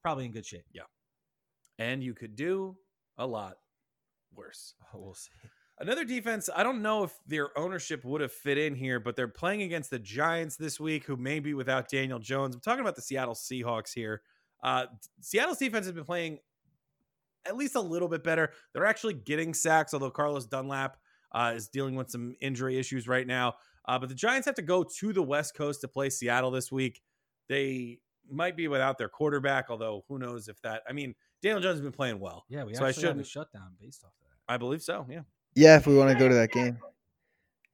Speaker 3: probably in good shape. Yeah.
Speaker 1: And you could do a lot worse.
Speaker 3: we'll see.
Speaker 1: Another defense, I don't know if their ownership would have fit in here, but they're playing against the Giants this week, who may be without Daniel Jones. I'm talking about the Seattle Seahawks here. Uh, Seattle's defense has been playing at least a little bit better. They're actually getting sacks, although Carlos Dunlap uh, is dealing with some injury issues right now. Uh, but the Giants have to go to the West Coast to play Seattle this week. They might be without their quarterback, although who knows if that. I mean, Daniel Jones has been playing well.
Speaker 3: Yeah, we
Speaker 1: So I
Speaker 3: actually have a
Speaker 1: shouldn't-
Speaker 3: shutdown based off of that.
Speaker 1: I believe so. Yeah.
Speaker 4: Yeah, if we want to go to that game.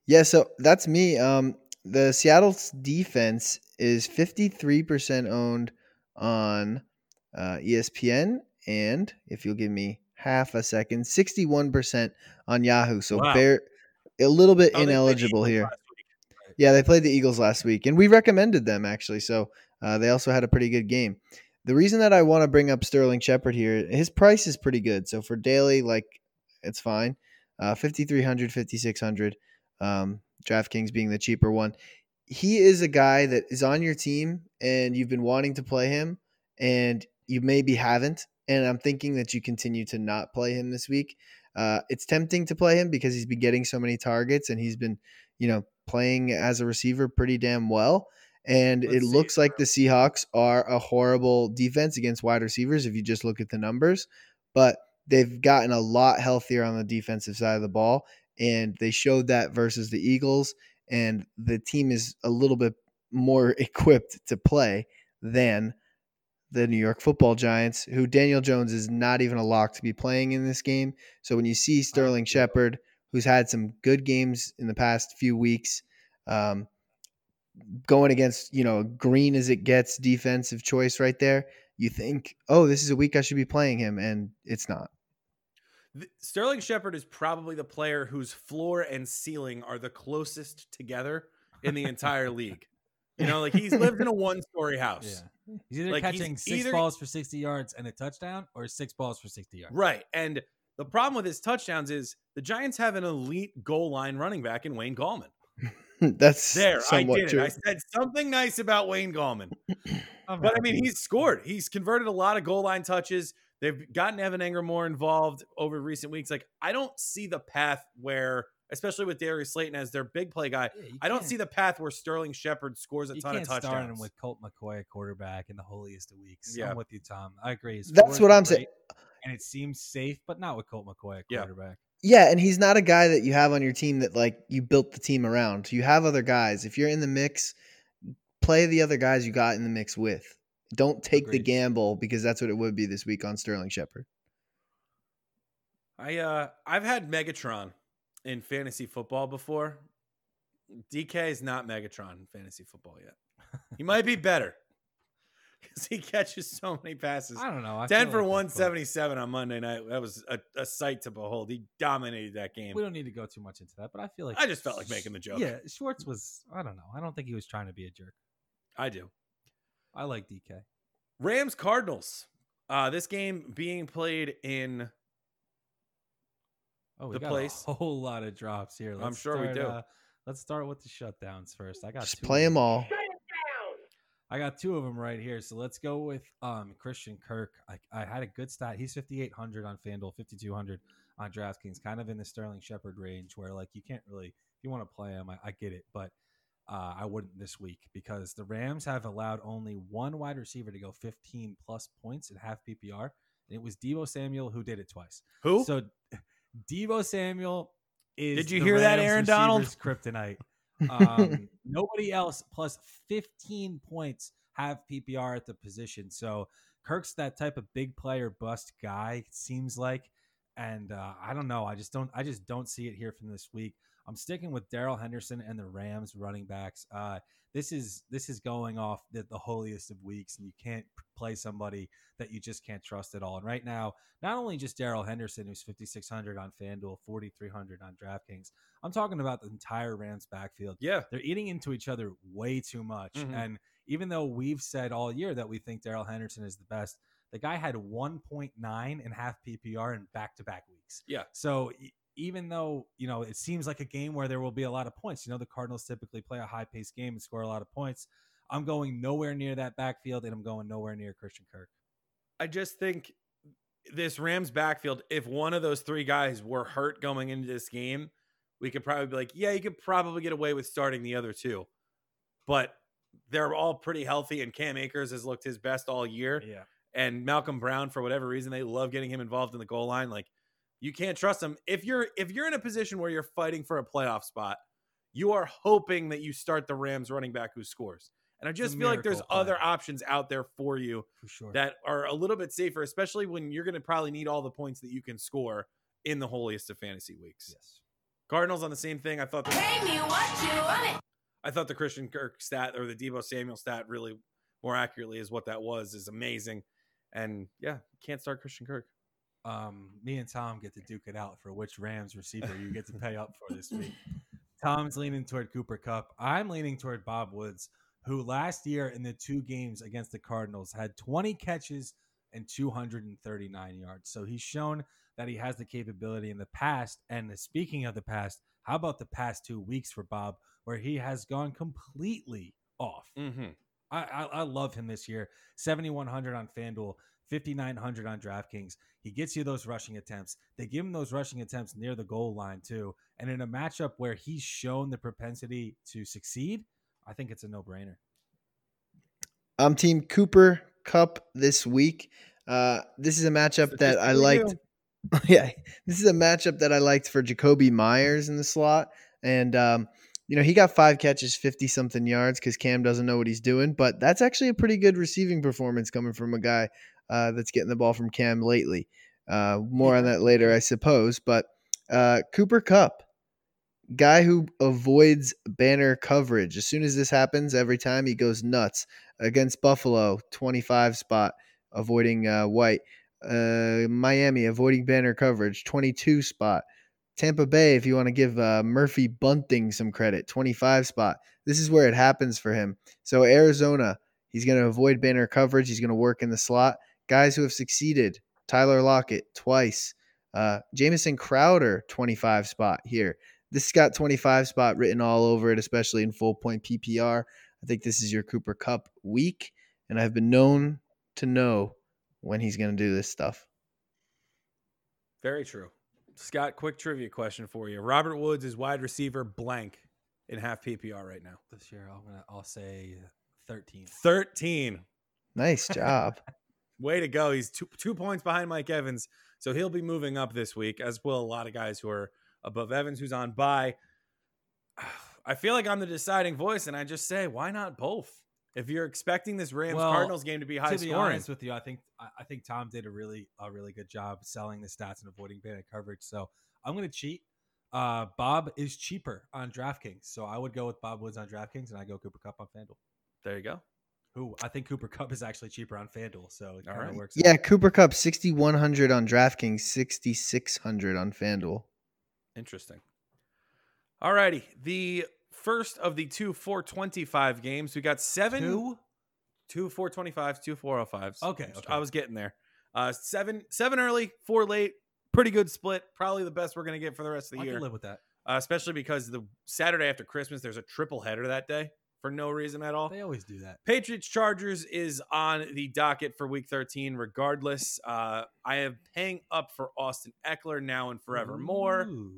Speaker 4: Yeah, so that's me. Um, the Seattle's defense is 53% owned on uh, ESPN, and if you'll give me half a second, 61% on Yahoo. So
Speaker 1: Wow.
Speaker 4: a little bit
Speaker 1: Oh, they played the
Speaker 4: ineligible here. Yeah, they played the Eagles last week, and we recommended them actually. So uh, they also had a pretty good game. The reason that I want to bring up Sterling Shepard here, his price is pretty good. So for daily, like it's fine. Uh, 5,300, 5,600. Um, DraftKings being the cheaper one. He is a guy that is on your team, and you've been wanting to play him, and you maybe haven't. And I'm thinking that you continue to not play him this week. Uh, it's tempting to play him because he's been getting so many targets, and he's been, you know, playing as a receiver pretty damn well. And
Speaker 1: Let's
Speaker 4: it looks
Speaker 1: it,
Speaker 4: like the Seahawks are a horrible defense against wide receivers if you just look at the numbers. But they've gotten a lot healthier on the defensive side of the ball. And they showed that versus the Eagles. And the team is a little bit more equipped to play than the New York football giants, who Daniel Jones is not even a lock to be playing in this game. So when you see Sterling Shepard, who's had some good games in the past few weeks, um, going against, you know, green as it gets defensive choice right there, you think, oh, this is a week I should be playing him. And it's not.
Speaker 1: Th- Sterling Shepard is probably the player whose floor and ceiling are the closest together in the entire league. You know, like he's lived in a one-story house.
Speaker 3: Yeah. He's either
Speaker 1: Like, he's
Speaker 3: catching six
Speaker 1: either-
Speaker 3: balls for 60 yards and a touchdown or six balls for 60 yards.
Speaker 1: Right. And the problem with his touchdowns is the Giants have an elite goal line running back in Wayne Gallman.
Speaker 4: That's
Speaker 1: There, I
Speaker 4: somewhat
Speaker 1: did it.
Speaker 4: true.
Speaker 1: I said something nice about Wayne Gallman.
Speaker 3: I'm
Speaker 1: But I mean, he's scored. He's converted a lot of goal line touches. They've gotten Evan Engram more involved over recent weeks. Like, I don't see the path where, especially with Darius Slayton as their big play guy,
Speaker 3: Yeah,
Speaker 1: I don't see the path where Sterling Shepard scores a
Speaker 3: You
Speaker 1: ton
Speaker 3: can't
Speaker 1: of
Speaker 3: start him
Speaker 1: touchdowns.
Speaker 3: with Colt McCoy, at quarterback, in the holiest of weeks.
Speaker 1: Yeah.
Speaker 3: I'm with you, Tom. I agree. His
Speaker 4: That's what I'm saying.
Speaker 3: And it seems safe, but not with Colt McCoy at
Speaker 1: Yeah.
Speaker 3: quarterback.
Speaker 4: Yeah, and he's not a guy that you have on your team that like you built the team around. You have other guys. If you're in the mix, play the other guys you got in the mix with. Don't take the gamble because that's what it would be this week on Sterling Shepard.
Speaker 1: I uh I've had Megatron in fantasy football before. DK is not Megatron in fantasy football yet. He might be better because he catches so many passes.
Speaker 3: I don't know. I
Speaker 1: 10 for
Speaker 3: like
Speaker 1: 177 on Monday night. That was a, a sight to behold. He dominated that game.
Speaker 3: We don't need to go too much into that, but I feel like
Speaker 1: I just felt like making the joke.
Speaker 3: Yeah, Schwartz was. I don't know. I don't think he was trying to be a jerk.
Speaker 1: I do.
Speaker 3: I like DK.
Speaker 1: Rams Cardinals. Uh, this game being played in
Speaker 3: Oh, we
Speaker 1: The
Speaker 3: got
Speaker 1: place.
Speaker 3: a whole lot of drops here.
Speaker 1: I'm
Speaker 3: Let's
Speaker 1: sure we do.
Speaker 3: Uh, let's start with the shutdowns first. I got
Speaker 4: Just
Speaker 3: two
Speaker 4: play them all.
Speaker 3: I got two of them right here. So let's go with um Christian Kirk. I, I had a good stat. He's 5,800 on FanDuel, 5,200 on DraftKings, kind of in the Sterling Shepard range where like you can't really, if you want to play him, I, I get it, but uh, I wouldn't this week because the Rams have allowed only one wide receiver to go 15 plus points in half PPR, and it was Deebo Samuel who did it twice.
Speaker 1: who?
Speaker 3: So Deebo Samuel is.
Speaker 1: Did you hear that, Aaron Donald?
Speaker 3: Kryptonite. Um, nobody else plus 15 points have PPR at the position. So Kirk's that type of big player bust guy. It seems like, and uh, I don't know. I just don't. I just don't see it here from this week. I'm sticking with Darrell Henderson and the Rams running backs. Uh, this is this is going off the, the holiest of weeks, and you can't play somebody that you just can't trust at all. And right now, not only just Darrell Henderson, who's 5,600 on FanDuel, 4,300 on DraftKings. I'm talking about the entire Rams backfield.
Speaker 1: yeah.
Speaker 3: They're eating into each other way too much.
Speaker 1: Mhm.
Speaker 3: And even though we've said all year that we think Darrell Henderson is the best, the guy had 1.9 in half PPR in back to back weeks.
Speaker 1: Yeah.
Speaker 3: So even though, you know, it seems like a game where there will be a lot of points, you know, the Cardinals typically play a high paced game and score a lot of points. I'm going nowhere near that backfield and I'm going nowhere near Christian Kirk.
Speaker 1: I just think this Rams backfield, if one of those three guys were hurt going into this game, we could probably be like, yeah, you could probably get away with starting the other two. But they're all pretty healthy, and Cam Akers has looked his best all year.
Speaker 3: Yeah.
Speaker 1: And Malcolm Brown, for whatever reason, they love getting him involved in the goal line. Like you can't trust them. If you're if you're in a position where you're fighting for a playoff spot, you are hoping that you start the Rams running back who scores. And I just feel like there's
Speaker 3: miracle play.
Speaker 1: other options out there for you
Speaker 3: For sure.
Speaker 1: that are a little bit safer, especially when you're going to probably need all the points that you can score in the holiest of fantasy weeks.
Speaker 3: Yes.
Speaker 1: Cardinals on the same thing. I thought the,
Speaker 6: Pay me what you want it.
Speaker 1: I thought the Christian Kirk stat or the Deebo Samuel stat really more accurately is what that was is amazing. And yeah, can't start Christian Kirk.
Speaker 3: Um, me and Tom get to duke it out for which Rams receiver you get to pay up for this week. Tom's leaning toward Cooper Kupp. I'm leaning toward Bob Woods, who last year in the two games against the Cardinals had 20 catches and 239 yards. So he's shown that he has the capability in the past. And speaking of the past, how about the past two weeks for Bob, where he has gone completely off?
Speaker 1: Mm-hmm.
Speaker 3: I, I, I love him this year. 7,100 on FanDuel, 5,900 on DraftKings. He gets you those rushing attempts. They give him those rushing attempts near the goal line, too. And in a matchup where he's shown the propensity to succeed, I think it's a no brainer.
Speaker 4: I'm Team Cooper Kupp this week. Uh, this is a matchup that I liked. yeah, this is a matchup that I liked for Jakobi Meyers in the slot, and um, you know he got five catches, fifty something yards because Cam doesn't know what he's doing. But that's actually a pretty good receiving performance coming from a guy uh, that's getting the ball from Cam lately. Uh, more on that later, I suppose. But uh, Cooper Kupp, guy who avoids banner coverage. As soon as this happens, every time he goes nuts against Buffalo, 25 spot, avoiding uh, White. Uh, Miami, avoiding banner coverage, 22 spot. Tampa Bay, if you want to give uh, Murphy Bunting some credit, 25 spot. This is where it happens for him. So, Arizona, he's going to avoid banner coverage. He's going to work in the slot. Guys who have succeeded Tyler Lockett twice. Uh, Jamison Crowder, 25 spot here. This has got 25 spot written all over it, especially in full point PPR. I think this is your Cooper Kupp week, and I've been known to know when he's going to do this stuff.
Speaker 1: Very true. Scott, quick trivia question for you. Robert Woods is wide receiver blank in half PPR right now.
Speaker 3: This year, I'm gonna, I'll say 13.
Speaker 1: 13.
Speaker 4: Nice job.
Speaker 1: Way to go. He's two, two points behind Mike Evans. So he'll be moving up this week, as will a lot of guys who are above Evans, who's on bye. I feel like I'm the deciding voice, and I just say, why not both? If you're expecting this Rams
Speaker 3: Well,
Speaker 1: Cardinals game to be high
Speaker 3: to be
Speaker 1: scoring,
Speaker 3: honest with you, I think I, think Tom did a really a really good job selling the stats and avoiding bad coverage. So I'm going to cheat. Uh, Bob is cheaper on DraftKings, so I would go with Bob Woods on DraftKings, and I go Cooper Kupp on FanDuel.
Speaker 1: there you go.
Speaker 3: Who I think Cooper Kupp is actually cheaper on FanDuel, so it kind of
Speaker 1: right.
Speaker 3: works.
Speaker 4: Yeah, Cooper Kupp 6100 on DraftKings, 6600 on FanDuel.
Speaker 1: Interesting. All righty. The first of the two 425 games, we got seven.
Speaker 3: Two?
Speaker 1: two 425s, two 405s.
Speaker 3: Okay,
Speaker 1: I was getting there. Uh, seven, seven early, four late. Pretty good split. Probably the best we're gonna get for the rest of the
Speaker 3: I
Speaker 1: year.
Speaker 3: can live with that.
Speaker 1: uh, especially because the Saturday after Christmas, there's a triple header that day for no reason at all.
Speaker 3: They always do that.
Speaker 1: Patriots Chargers is on the docket for Week 13. Regardless, uh, I am paying up for Austin Ekeler now and forevermore.
Speaker 3: Ooh.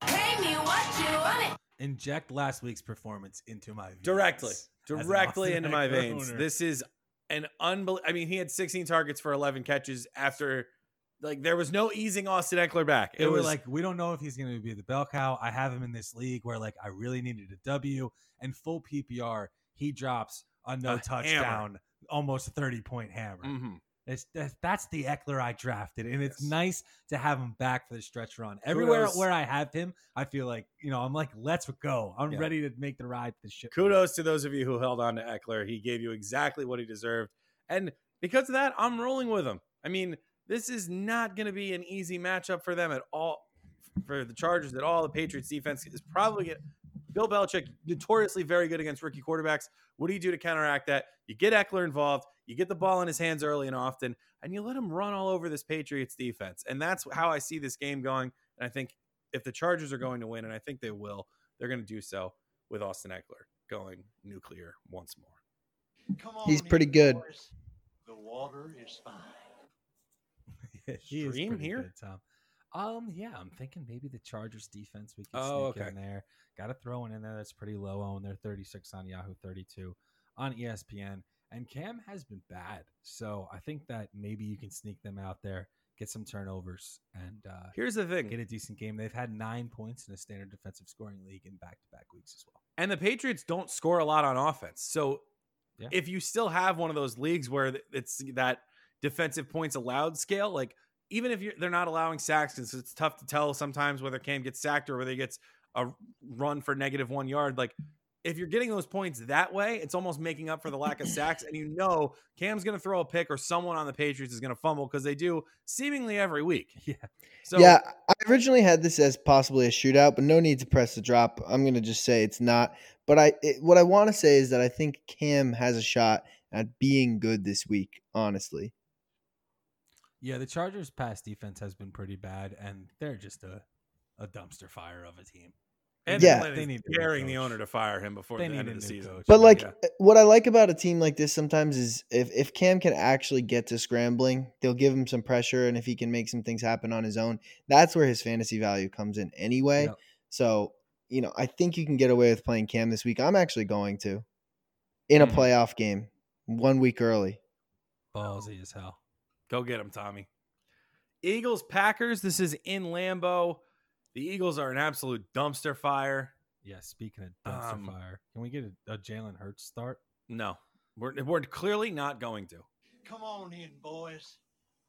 Speaker 6: Pay me what you want.
Speaker 3: Inject last week's performance into my veins
Speaker 1: Directly, directly
Speaker 3: Austin
Speaker 1: into my veins.
Speaker 3: owner.
Speaker 1: This is an unbelievable. I mean, he had 16 targets for 11 catches after. Like there was no easing Austin Ekeler back. It was
Speaker 3: like, we don't know if he's going to be the bell cow. I have him in this league where like I really needed a W and full PPR. He drops a no
Speaker 1: A
Speaker 3: touchdown, almost a thirty point hammer.
Speaker 1: Mhm.
Speaker 3: It's that's, that's the Ekeler I drafted, and it's nice to have him back for the stretch run. Everywhere
Speaker 1: Kudos.
Speaker 3: where I have him, I feel like you know I'm like, let's go. I'm
Speaker 1: Yeah.
Speaker 3: ready to make the ride. To the ship.
Speaker 1: kudos to those of you who held on to Ekeler. He gave you exactly what he deserved. And because of that, I'm rolling with him. I mean, this is not going to be an easy matchup for them at all, for the Chargers at all. The Patriots defense is probably get Bill Belichick, notoriously very good against rookie quarterbacks. What do you do to counteract that? You get Ekeler involved, you get the ball in his hands early and often, and you let him run all over this Patriots defense. And that's how I see this game going. And I think if the Chargers are going to win, and I think they will, they're going to do so with Austin Ekeler going nuclear once more.
Speaker 7: Come on,
Speaker 4: He's pretty good.
Speaker 7: The water is fine.
Speaker 3: he is
Speaker 1: Stream here?
Speaker 3: good, Tom. Um, yeah, I'm thinking maybe the Chargers defense we can
Speaker 1: Oh,
Speaker 3: sneak
Speaker 1: okay.
Speaker 3: in there. Got to throw one in there that's pretty low on. They're 36 on Yahoo, 32 on ESPN. And Cam has been bad, so I think that maybe you can sneak them out there, get some turnovers, and uh,
Speaker 1: Here's the thing.
Speaker 3: get a decent game. They've had nine points in a standard defensive scoring league in back-to-back weeks as well.
Speaker 1: And the Patriots don't score a lot on offense. So
Speaker 3: Yeah.
Speaker 1: if you still have one of those leagues where it's that defensive points allowed scale, like even if you're, they're not allowing sacks, because it's tough to tell sometimes whether Cam gets sacked or whether he gets a run for negative one yard. Like if you're getting those points that way, it's almost making up for the lack of sacks. And you know Cam's going to throw a pick or someone on the Patriots is going to fumble because they do seemingly every week.
Speaker 3: Yeah.
Speaker 1: So
Speaker 4: yeah, I originally had this as possibly a shootout, but no need to press the drop. I'm going to just say it's not. But I, it, what I want to say is that I think Cam has a shot at being good this week. Honestly,
Speaker 3: Yeah, the Chargers' pass defense has been pretty bad, and they're just a, a dumpster fire of a team.
Speaker 1: and
Speaker 4: Yeah.
Speaker 3: They need a
Speaker 1: daring the owner to fire him before
Speaker 3: They
Speaker 1: the
Speaker 3: need
Speaker 1: end
Speaker 3: a
Speaker 1: of the
Speaker 3: new
Speaker 1: season.
Speaker 3: coach.
Speaker 4: but like
Speaker 1: Yeah.
Speaker 4: what I like about a team like this sometimes is if if Cam can actually get to scrambling, they'll give him some pressure, and if he can make some things happen on his own, that's where his fantasy value comes in anyway.
Speaker 3: Yep.
Speaker 4: So you know, I think you can get away with playing Cam this week. I'm actually going to in a
Speaker 1: Mhm.
Speaker 4: playoff game, one week early.
Speaker 3: Ballsy as hell.
Speaker 1: Go get him, Tommy. Eagles, Packers. This is in Lambeau. The Eagles are an absolute dumpster fire.
Speaker 3: Yeah, speaking of dumpster
Speaker 1: Um,
Speaker 3: fire, can we get a, a Jalen Hurts start?
Speaker 1: No, we're, we're clearly not going to.
Speaker 7: Come on in, boys.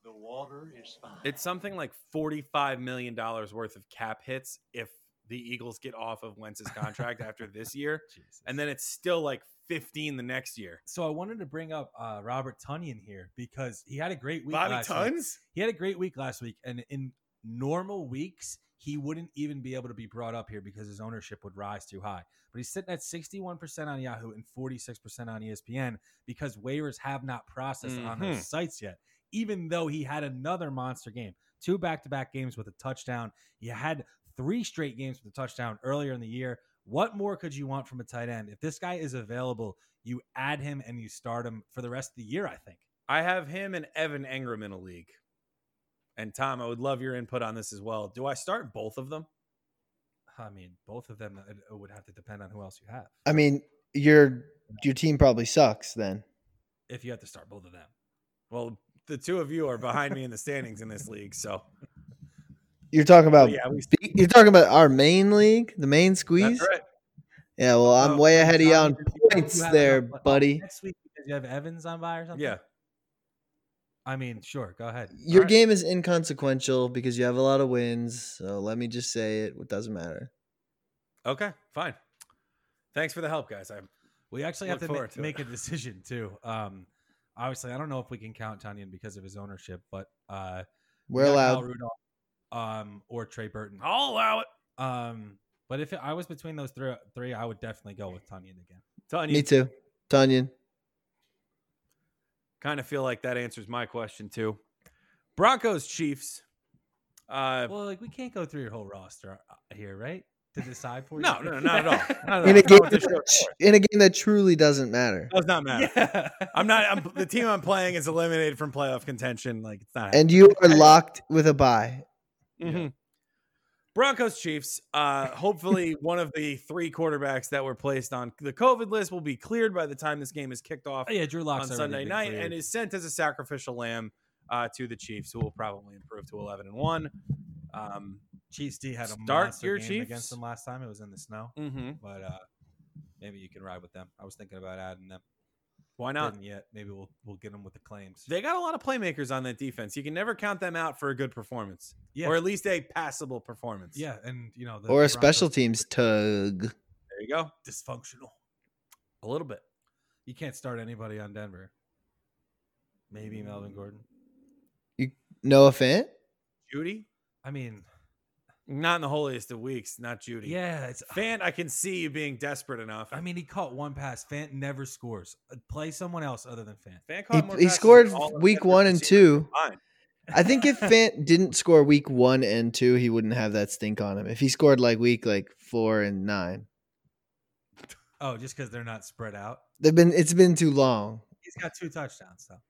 Speaker 7: The water is fine.
Speaker 1: It's something like $45 million worth of cap hits if the Eagles get off of Wentz's contract after this year.
Speaker 3: Jesus.
Speaker 1: And then it's still like 15 the next year.
Speaker 3: so I wanted to bring up uh, Robert Tonyan here because he had a great week.
Speaker 1: Bobby
Speaker 3: last week. He had a great week last week, and in normal weeks, he wouldn't even be able to be brought up here because his ownership would rise too high. But he's sitting at 61% on Yahoo and 46% on ESPN because waivers have not processed on those
Speaker 1: Mhm.
Speaker 3: sites yet, even though he had another monster game. Two back to back games with a touchdown. He had three straight games with a touchdown earlier in the year. What more could you want from a tight end? If this guy is available, you add him and you start him for the rest of the year, I think.
Speaker 1: I have him and Evan Engram in a league. And Tom, I would love your input on this as well. Do I start both of them?
Speaker 3: I mean, both of them it, it would have to depend on who else you have.
Speaker 4: I mean, your your team probably sucks then.
Speaker 3: If you have to start both of them,
Speaker 1: Well, the two of you are behind me in the standings in this league. So,
Speaker 4: You're talking about
Speaker 1: yeah, we
Speaker 4: you're talking about our main league, the main squeeze.
Speaker 1: That's right.
Speaker 4: Yeah, well, I'm
Speaker 3: Oh,
Speaker 4: way ahead of you on
Speaker 3: did you have-
Speaker 4: points
Speaker 3: you
Speaker 4: there,
Speaker 3: enough- oh,
Speaker 4: buddy.
Speaker 3: Next week, because you have Evans on by or something.
Speaker 1: Yeah.
Speaker 3: I mean, sure. Go ahead.
Speaker 4: Your
Speaker 1: Alright.
Speaker 4: game is inconsequential because you have a lot of wins. So let me just say it. It doesn't matter.
Speaker 1: Okay, fine. Thanks for the help, guys. I'm
Speaker 3: We actually have to ma-
Speaker 1: forward to it.
Speaker 3: make a decision too. Um, obviously, I don't know if we can count Tonyan because of his ownership, but uh, we
Speaker 4: We're
Speaker 3: got
Speaker 4: allowed.
Speaker 3: Rudolph, um, or Trey Burton.
Speaker 1: I'll allow it.
Speaker 3: Um, but if I was between those three, three, I would definitely go with Tonyan again.
Speaker 1: Telling
Speaker 4: Me too. Tonyan.
Speaker 1: kind of feel like that answers my question too. Broncos, Chiefs. Uh,
Speaker 3: Well, like we can't go through your whole roster uh, here, right? To decide for you.
Speaker 1: no, no, not at all. Not at
Speaker 4: In a game
Speaker 1: Not with this
Speaker 4: that, in a game that truly doesn't matter.
Speaker 1: Does not matter.
Speaker 3: Yeah.
Speaker 1: I'm not. I'm, the team I'm playing is eliminated from playoff contention. Like it's not.
Speaker 4: And you are locked with a bye.
Speaker 1: Mhm. Broncos Chiefs. Uh, hopefully, one of the three quarterbacks that were placed on the COVID list will be cleared by the time this game is kicked off
Speaker 3: Oh, yeah, Drew Lock's
Speaker 1: on Sunday night
Speaker 3: cleared.
Speaker 1: and is sent as a sacrificial lamb uh, to the Chiefs, who will probably improve to 11 and one. Um,
Speaker 3: Chiefs D had a
Speaker 1: Start your
Speaker 3: game
Speaker 1: Chiefs.
Speaker 3: against them last time. It was in the snow,
Speaker 1: mhm.
Speaker 3: but uh, maybe you can ride with them. I was thinking about adding them.
Speaker 1: Why not?
Speaker 3: Didn't yet. Maybe we'll we'll get them with the claims.
Speaker 1: They got a lot of playmakers on that defense. You can never count them out for a good performance,
Speaker 3: yeah,
Speaker 1: or at least a passable performance.
Speaker 3: yeah, and you know, the,
Speaker 4: Or a special teams tug.
Speaker 1: there you go.
Speaker 3: dysfunctional.
Speaker 1: A little bit.
Speaker 3: You can't start anybody on Denver. Maybe Melvin mm. Gordon.
Speaker 4: You Noah Fant?
Speaker 1: Jeudy,
Speaker 3: I mean,
Speaker 1: not in the holiest of weeks. Not Jeudy.
Speaker 3: yeah, it's.
Speaker 1: Fant, I can see you being desperate enough.
Speaker 3: I mean, he caught one pass. Fant never scores. Uh, Play someone else other than Fant.
Speaker 1: Fant
Speaker 4: He,
Speaker 1: caught more
Speaker 4: he
Speaker 1: passes
Speaker 4: scored
Speaker 1: than all of
Speaker 4: week
Speaker 1: Denver's
Speaker 4: one and two.
Speaker 1: combined.
Speaker 4: I think if Fant didn't score week one and two, he wouldn't have that stink on him. If he scored like week like four and nine,
Speaker 3: Oh, just because they're not spread out.
Speaker 4: they've been it's been too long.
Speaker 3: He's got two touchdowns though.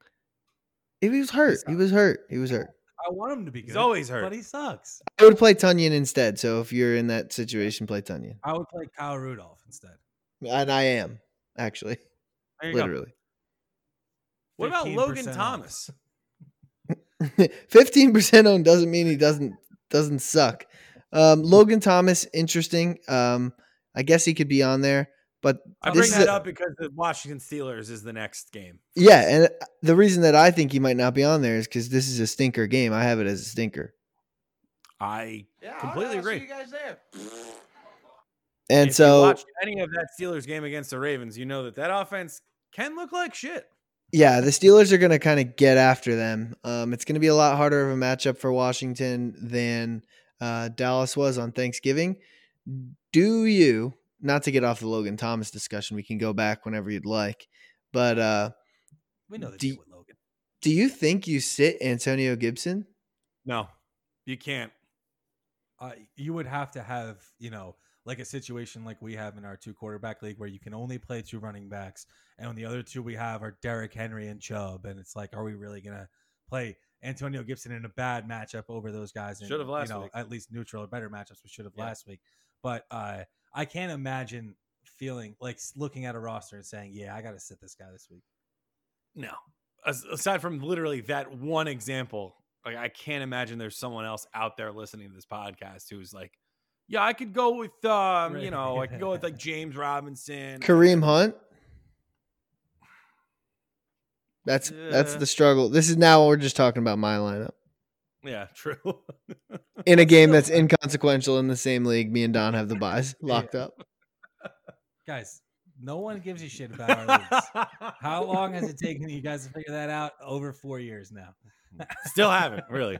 Speaker 4: He was hurt. He was hurt. He was hurt.
Speaker 3: I want him to be good.
Speaker 1: He's always hurt.
Speaker 3: but he sucks.
Speaker 4: I would play Tonyan instead. So if you're in that situation, play Tonyan.
Speaker 3: I would play Kyle Rudolph instead.
Speaker 4: And I am actually,
Speaker 1: There you go.
Speaker 4: literally.
Speaker 1: What about Logan. Thomas?
Speaker 4: Fifteen percent owned doesn't mean he doesn't doesn't suck. Um, Logan Thomas, interesting. Um, I guess he could be on there, But
Speaker 1: I bring that
Speaker 4: a-
Speaker 1: up because the Washington Steelers is the next game.
Speaker 4: Yeah, and the reason that I think he might not be on there is because this is a stinker game. I have it as a stinker,
Speaker 1: I
Speaker 7: Yeah,
Speaker 1: Completely
Speaker 7: I'll,
Speaker 1: agree.
Speaker 7: See you guys there.
Speaker 4: and
Speaker 1: if
Speaker 4: so
Speaker 1: you watch any of that Steelers game against the Ravens, you know that that offense can look like shit.
Speaker 4: yeah, the Steelers are going to kind of get after them. Um, it's going to be a lot harder of a matchup for Washington than uh, Dallas was on Thanksgiving. Do you? Not to get off the Logan Thomas discussion, we can go back whenever you'd like. But uh,
Speaker 3: We know the
Speaker 4: Do-
Speaker 3: with Logan.
Speaker 4: do you think you sit Antonio Gibson?
Speaker 1: No, you can't.
Speaker 3: uh, you would have to have you know like a situation like we have in our two quarterback league where you can only play two running backs and when the other two we have are Derrick Henry and Chubb and it's like are we really gonna play Antonio Gibson in a bad matchup over those guys and,
Speaker 1: Should've last
Speaker 3: you know
Speaker 1: week.
Speaker 3: at least neutral or better matchups we should have
Speaker 1: Yeah.
Speaker 3: last week but uh I can't imagine feeling like looking at a roster and saying yeah I got to sit this guy this week
Speaker 1: No. As- Aside from literally that one example, like I can't imagine there's someone else out there listening to this podcast who's like, yeah, I could go with, um, you know, I could go with like James Robinson.
Speaker 4: Kareem Hunt? That's that's the struggle. This is now we're just talking about my lineup.
Speaker 1: Yeah, true.
Speaker 4: in a game that's inconsequential in the same league. Me and Don have the buys locked up.
Speaker 3: guys no one gives a shit about our leagues how long has it taken you guys to figure that out over four years now
Speaker 1: Still haven't really,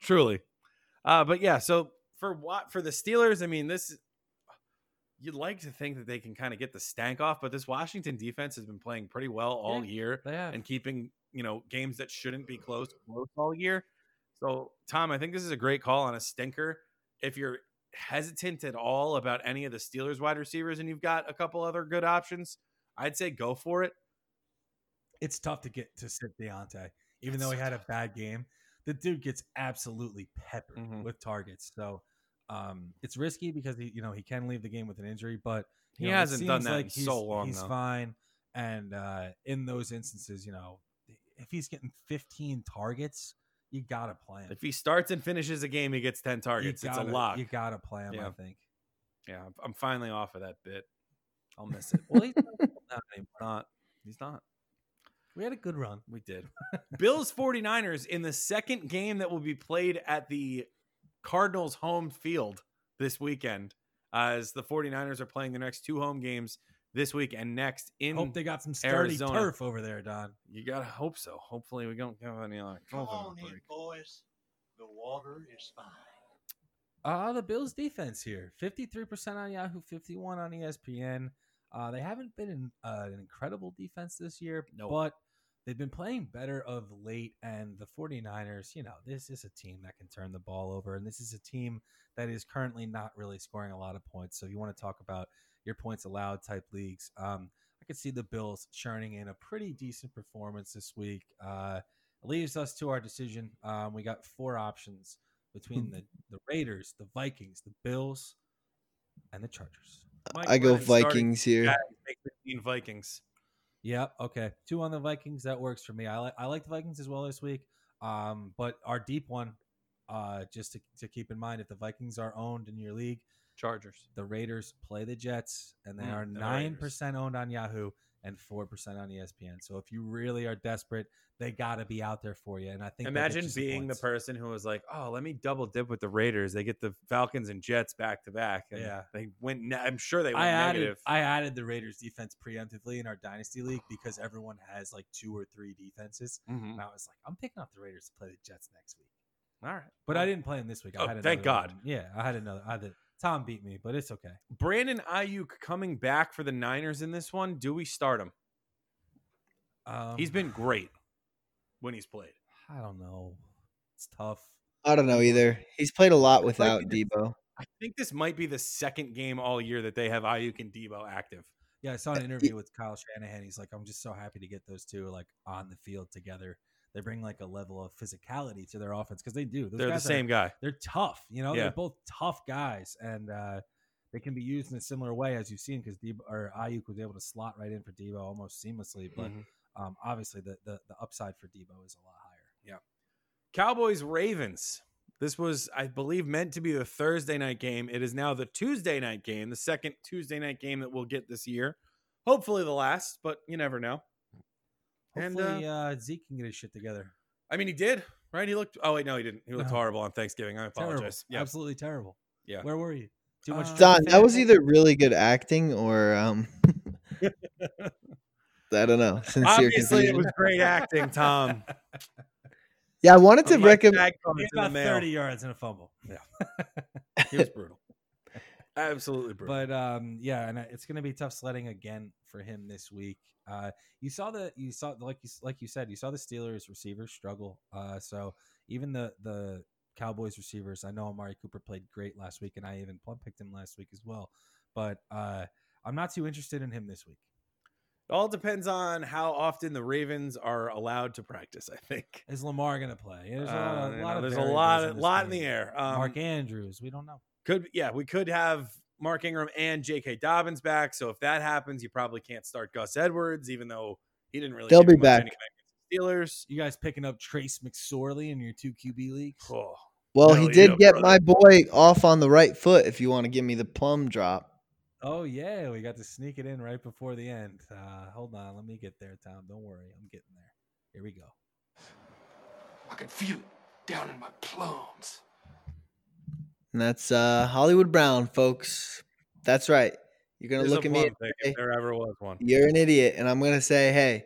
Speaker 1: truly. Uh, but yeah, so for what for the Steelers, I mean, this you'd like to think that they can kind of get the stank off, but this Washington defense has been playing pretty well all
Speaker 3: Yeah,
Speaker 1: year and keeping you know games that shouldn't be close close all year. So Tom, I think this is a great call on a stinker. If you're hesitant at all about any of the Steelers wide receivers and you've got a couple other good options, I'd say go for it.
Speaker 3: it's tough to get to sit Diontae, even though he had a bad game. The dude gets absolutely peppered
Speaker 1: Mhm.
Speaker 3: with targets. So um, it's risky because he, you know, he can leave the game with an injury, but
Speaker 1: He
Speaker 3: know,
Speaker 1: hasn't done that in
Speaker 3: he's,
Speaker 1: so long,
Speaker 3: He's
Speaker 1: though.
Speaker 3: fine, and uh, in those instances, you know, if he's getting 15 targets, you gotta play him.
Speaker 1: If he starts and finishes a game, he gets 10
Speaker 3: You
Speaker 1: targets. it's a
Speaker 3: gotta- You gotta play him. I think.
Speaker 1: Yeah, I'm- finally off of that bit. I'll miss it.
Speaker 3: Well, he's not.
Speaker 1: He's not.
Speaker 3: We had a good run.
Speaker 1: We did. Bills 49ers in the second game that will be played at the Cardinals home field this weekend, as the 49ers are playing their next two home games this week and next in.
Speaker 3: Hope they got some sturdy
Speaker 1: Arizona.
Speaker 3: turf over there, Don.
Speaker 1: you gotta hope so. Hopefully, we don't have any like
Speaker 7: Come
Speaker 1: COVID
Speaker 7: on in, boys. The water is fine.
Speaker 3: Uh, the Bills defense here 53% on Yahoo, 51 on ESPN. Uh, they haven't been in, uh, an incredible defense this year,
Speaker 1: Nope.
Speaker 3: but they've been playing better of late. And the 49ers, you know, this is a team that can turn the ball over. And this is a team that is currently not really scoring a lot of points. So if you want to talk about your points allowed type leagues, um, I could see the Bills churning in a pretty decent performance this week. Uh, it leaves us to our decision. Um, we got four options between the, the Raiders, the Vikings, the Bills, and the Chargers.
Speaker 1: Mike
Speaker 4: I go
Speaker 1: Glennon starting
Speaker 4: Vikings here.
Speaker 1: guy, make 15 Vikings.
Speaker 3: Yep. Okay. Two on the Vikings. That works for me. I like I like the Vikings as well this week. Um, but our deep one, uh, just to, to keep in mind, if the Vikings are owned in your league,
Speaker 1: Chargers.
Speaker 3: the Raiders play the Jets, and they
Speaker 1: Mm,
Speaker 3: are nine percent owned on Yahoo and four percent on ESPN. So if you really are desperate, they got to be out there for you. And I think
Speaker 1: Imagine being the person who was like, "Oh, let me double dip with the Raiders. They get the Falcons and Jets back to back."
Speaker 3: Yeah.
Speaker 1: they went. Ne- I'm sure they went
Speaker 3: I added
Speaker 1: negative.
Speaker 3: I added the Raiders defense preemptively in our dynasty league because everyone has like two or three defenses.
Speaker 1: Mhm.
Speaker 3: And I was like, I'm picking up the Raiders to play the Jets next week.
Speaker 1: All right,
Speaker 3: But I didn't play them this week. I
Speaker 1: Oh, thank God.
Speaker 3: one. Yeah, I had another. I had the, Tom beat me, but it's okay.
Speaker 1: Brandon Aiyuk coming back for the Niners in this one. Do we start him?
Speaker 3: Um,
Speaker 1: He's been great when he's played.
Speaker 3: I don't know. It's tough.
Speaker 4: I don't know either. He's played a lot without Deebo.
Speaker 1: I think this might be the second game all year that they have Aiyuk and Deebo active.
Speaker 3: Yeah, I saw an interview with Kyle Shanahan. He's like, I'm just so happy to get those two like on the field together. They bring like a level of physicality to their offense because they do. Those
Speaker 1: They're the
Speaker 3: guys are-
Speaker 1: same guy.
Speaker 3: they're tough. You know,
Speaker 1: Yeah.
Speaker 3: they're both tough guys, and uh, they can be used in a similar way as you've seen because Deebo or Aiyuk was able to slot right in for Deebo almost seamlessly. But
Speaker 1: Mhm.
Speaker 3: um, obviously, the, the the upside for Deebo is a lot higher. Yeah.
Speaker 1: Cowboys Ravens. This was, I believe, meant to be the Thursday night game. It is now the Tuesday night game, the second Tuesday night game that we'll get this year. Hopefully the last, but you never know. And,
Speaker 3: Hopefully, uh, Zeke can get his shit together.
Speaker 1: I mean, he did, right? He looked. Oh wait, no, he didn't. He looked
Speaker 3: No.
Speaker 1: horrible on Thanksgiving. I
Speaker 3: Terrible.
Speaker 1: apologize.
Speaker 3: Absolutely terrible.
Speaker 1: Yeah.
Speaker 3: Where were you? Too much.
Speaker 1: Uh,
Speaker 4: Don, that was either really good acting or um I don't know. Sincere
Speaker 1: obviously it was great acting, Tom.
Speaker 4: Yeah, I wanted to
Speaker 1: Unlike
Speaker 4: recommend.
Speaker 1: tag
Speaker 3: He
Speaker 1: cards
Speaker 3: had
Speaker 1: in the
Speaker 3: about 30 yards in a fumble.
Speaker 1: Yeah, he was brutal. Absolutely brutal.
Speaker 3: But um, yeah, and uh, it's going to be tough sledding again for him this week. Uh, you saw the you saw like you like you said you saw the Steelers receivers struggle. Uh, so even the the Cowboys receivers, I know Amari Cooper played great last week, and I even plum picked him last week as well. But uh, I'm not too interested in him this week.
Speaker 1: it all depends on how often the Ravens are allowed to practice. I think
Speaker 3: Is Lamar going to play? There's a lot,
Speaker 1: Uh,
Speaker 3: of- lot
Speaker 1: know,
Speaker 3: of
Speaker 1: there's a lot,
Speaker 3: in
Speaker 1: lot in the air. Um,
Speaker 3: Mark Andrews, we don't know.
Speaker 1: Could yeah, we could have Mark Ingram and J.K. Dobbins back. So if that happens, you probably can't start Gus Edwards, even though he didn't really.
Speaker 4: They'll be back.
Speaker 1: anyway against the
Speaker 3: You guys picking up Trace McSorley in your two QB leagues?
Speaker 1: Oh,
Speaker 4: Well,
Speaker 1: Hell
Speaker 4: he did
Speaker 1: yeah,
Speaker 4: get
Speaker 1: brother.
Speaker 4: my boy off on the right foot. If you want to give me the plum drop,
Speaker 3: Oh yeah, we got to sneak it in right before the end. Uh, hold on, let me get there, Tom. Don't worry, I'm getting there. Here we go.
Speaker 5: I can feel it down in my plums.
Speaker 4: And that's uh Hollywood Brown, folks. That's right. You're gonna
Speaker 1: There's
Speaker 4: look at me. say,
Speaker 1: if there ever was one.
Speaker 4: You're an idiot, and I'm gonna say, hey,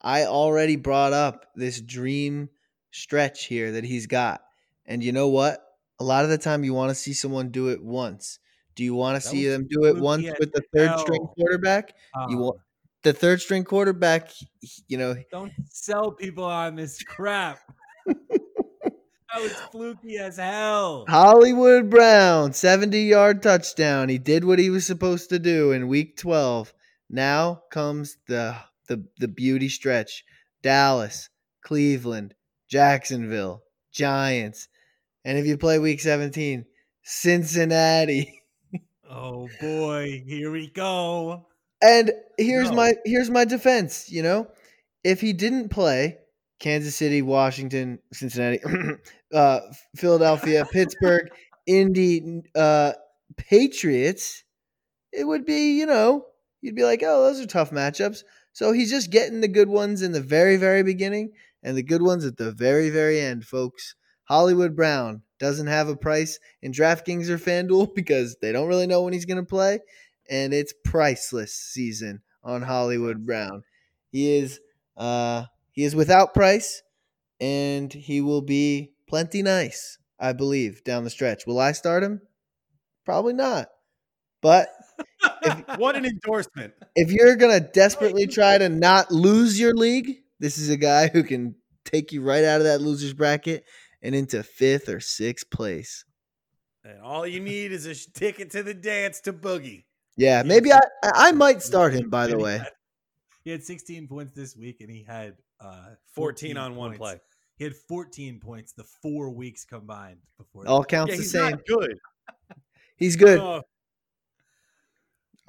Speaker 4: I already brought up this dream stretch here that he's got, and you know what? A lot of the time, you want to see someone do it once. Do you want to see them do it once with the third string
Speaker 3: hell.
Speaker 4: quarterback? You
Speaker 3: Um,
Speaker 4: want the third string quarterback? You know,
Speaker 3: don't sell people on this crap. that was fluky as hell.
Speaker 4: Hollywood Brown, 70 yard touchdown. He did what he was supposed to do in week 12. Now comes the the the beauty stretch. Dallas, Cleveland, Jacksonville, Giants. And if you play week 17, Cincinnati.
Speaker 3: Oh boy, here we go.
Speaker 4: And here's
Speaker 3: No.
Speaker 4: my here's my defense, you know? If he didn't play Kansas City, Washington, Cincinnati, uh, Philadelphia, Pittsburgh, Indy, uh, Patriots, it would be, you know, you'd be like, oh, those are tough matchups. So he's just getting the good ones in the very, very beginning and the good ones at the very, very end, folks. Hollywood Brown doesn't have a price in DraftKings or FanDuel because they don't really know when he's going to play. And it's priceless season on Hollywood Brown. He is uh he is without price and he will be plenty nice, I believe, down the stretch. Will I start him? Probably not. But
Speaker 1: what an endorsement.
Speaker 4: if you're gonna desperately try to not lose your league, this is a guy who can take you right out of that losers bracket and into fifth or sixth place.
Speaker 1: And all you need is a ticket to the dance to Boogie.
Speaker 4: Yeah, maybe I I might start him. By the way,
Speaker 3: He had 16 points this week, and he had uh,
Speaker 1: 14 on one
Speaker 3: points.
Speaker 1: play.
Speaker 3: He had 14 points the four weeks combined before.
Speaker 4: all
Speaker 3: that.
Speaker 4: counts
Speaker 1: Yeah,
Speaker 4: the
Speaker 1: he's
Speaker 4: same.
Speaker 1: not good.
Speaker 4: He's good.
Speaker 1: Oh,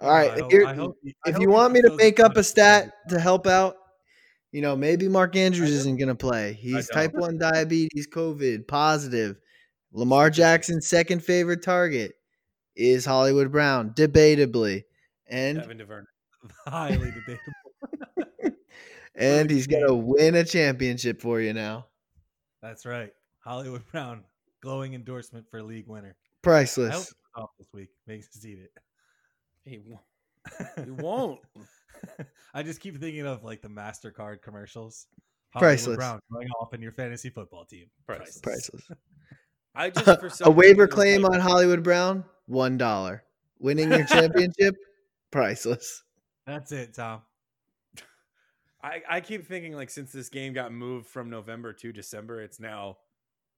Speaker 4: All right,
Speaker 3: I
Speaker 4: if
Speaker 3: hope-
Speaker 4: you're
Speaker 3: I hope I
Speaker 4: if you want me to
Speaker 3: fulfills
Speaker 4: make up a
Speaker 3: promise.
Speaker 4: stat to help out, you know, maybe Mark Andrews isn't going to play. He's type 1 diabetes, COVID, positive. Lamar Jackson's second favorite target is Hollywood Brown, debatably. And
Speaker 1: Devin Duvernay.
Speaker 3: highly debatable.
Speaker 4: And he's going to win a championship for you now.
Speaker 3: That's right. Hollywood Brown, glowing endorsement for league winner.
Speaker 4: Priceless.
Speaker 3: it's off this week. Makes us eat it.
Speaker 1: He, won't. he won't.
Speaker 3: I just keep thinking of like the Mastercard commercials. Hollywood
Speaker 4: Priceless.
Speaker 3: Brown going off in your fantasy football team.
Speaker 1: Priceless.
Speaker 4: Priceless.
Speaker 1: I just for
Speaker 4: a waiver claim
Speaker 1: like-
Speaker 4: on Hollywood Brown, $1. Winning your championship, priceless.
Speaker 3: That's it, Tom.
Speaker 1: I, I keep thinking like since this game got moved from November to December, it's now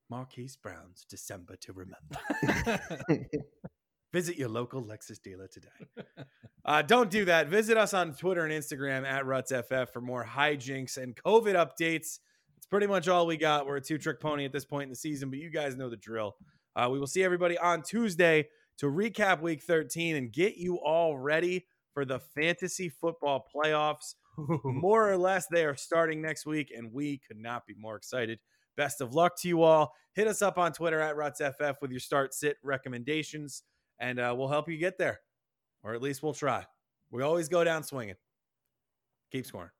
Speaker 1: Marquise Brown's December to remember. Visit your local Lexus dealer today. Uh, don't do that. Visit us on Twitter and Instagram at RutsFF for more hijinks and COVID updates. It's pretty much all we got. We're a two trick pony at this point in the season, but you guys know the drill. Uh, we will see everybody on Tuesday to recap week 13 and get you all ready for the fantasy football playoffs. More or less, they are starting next week, and we could not be more excited. Best of luck to you all. Hit us up on Twitter at RutsFF with your start sit recommendations, and uh, we'll help you get there, or at least we'll try. We always go down swinging. Keep scoring.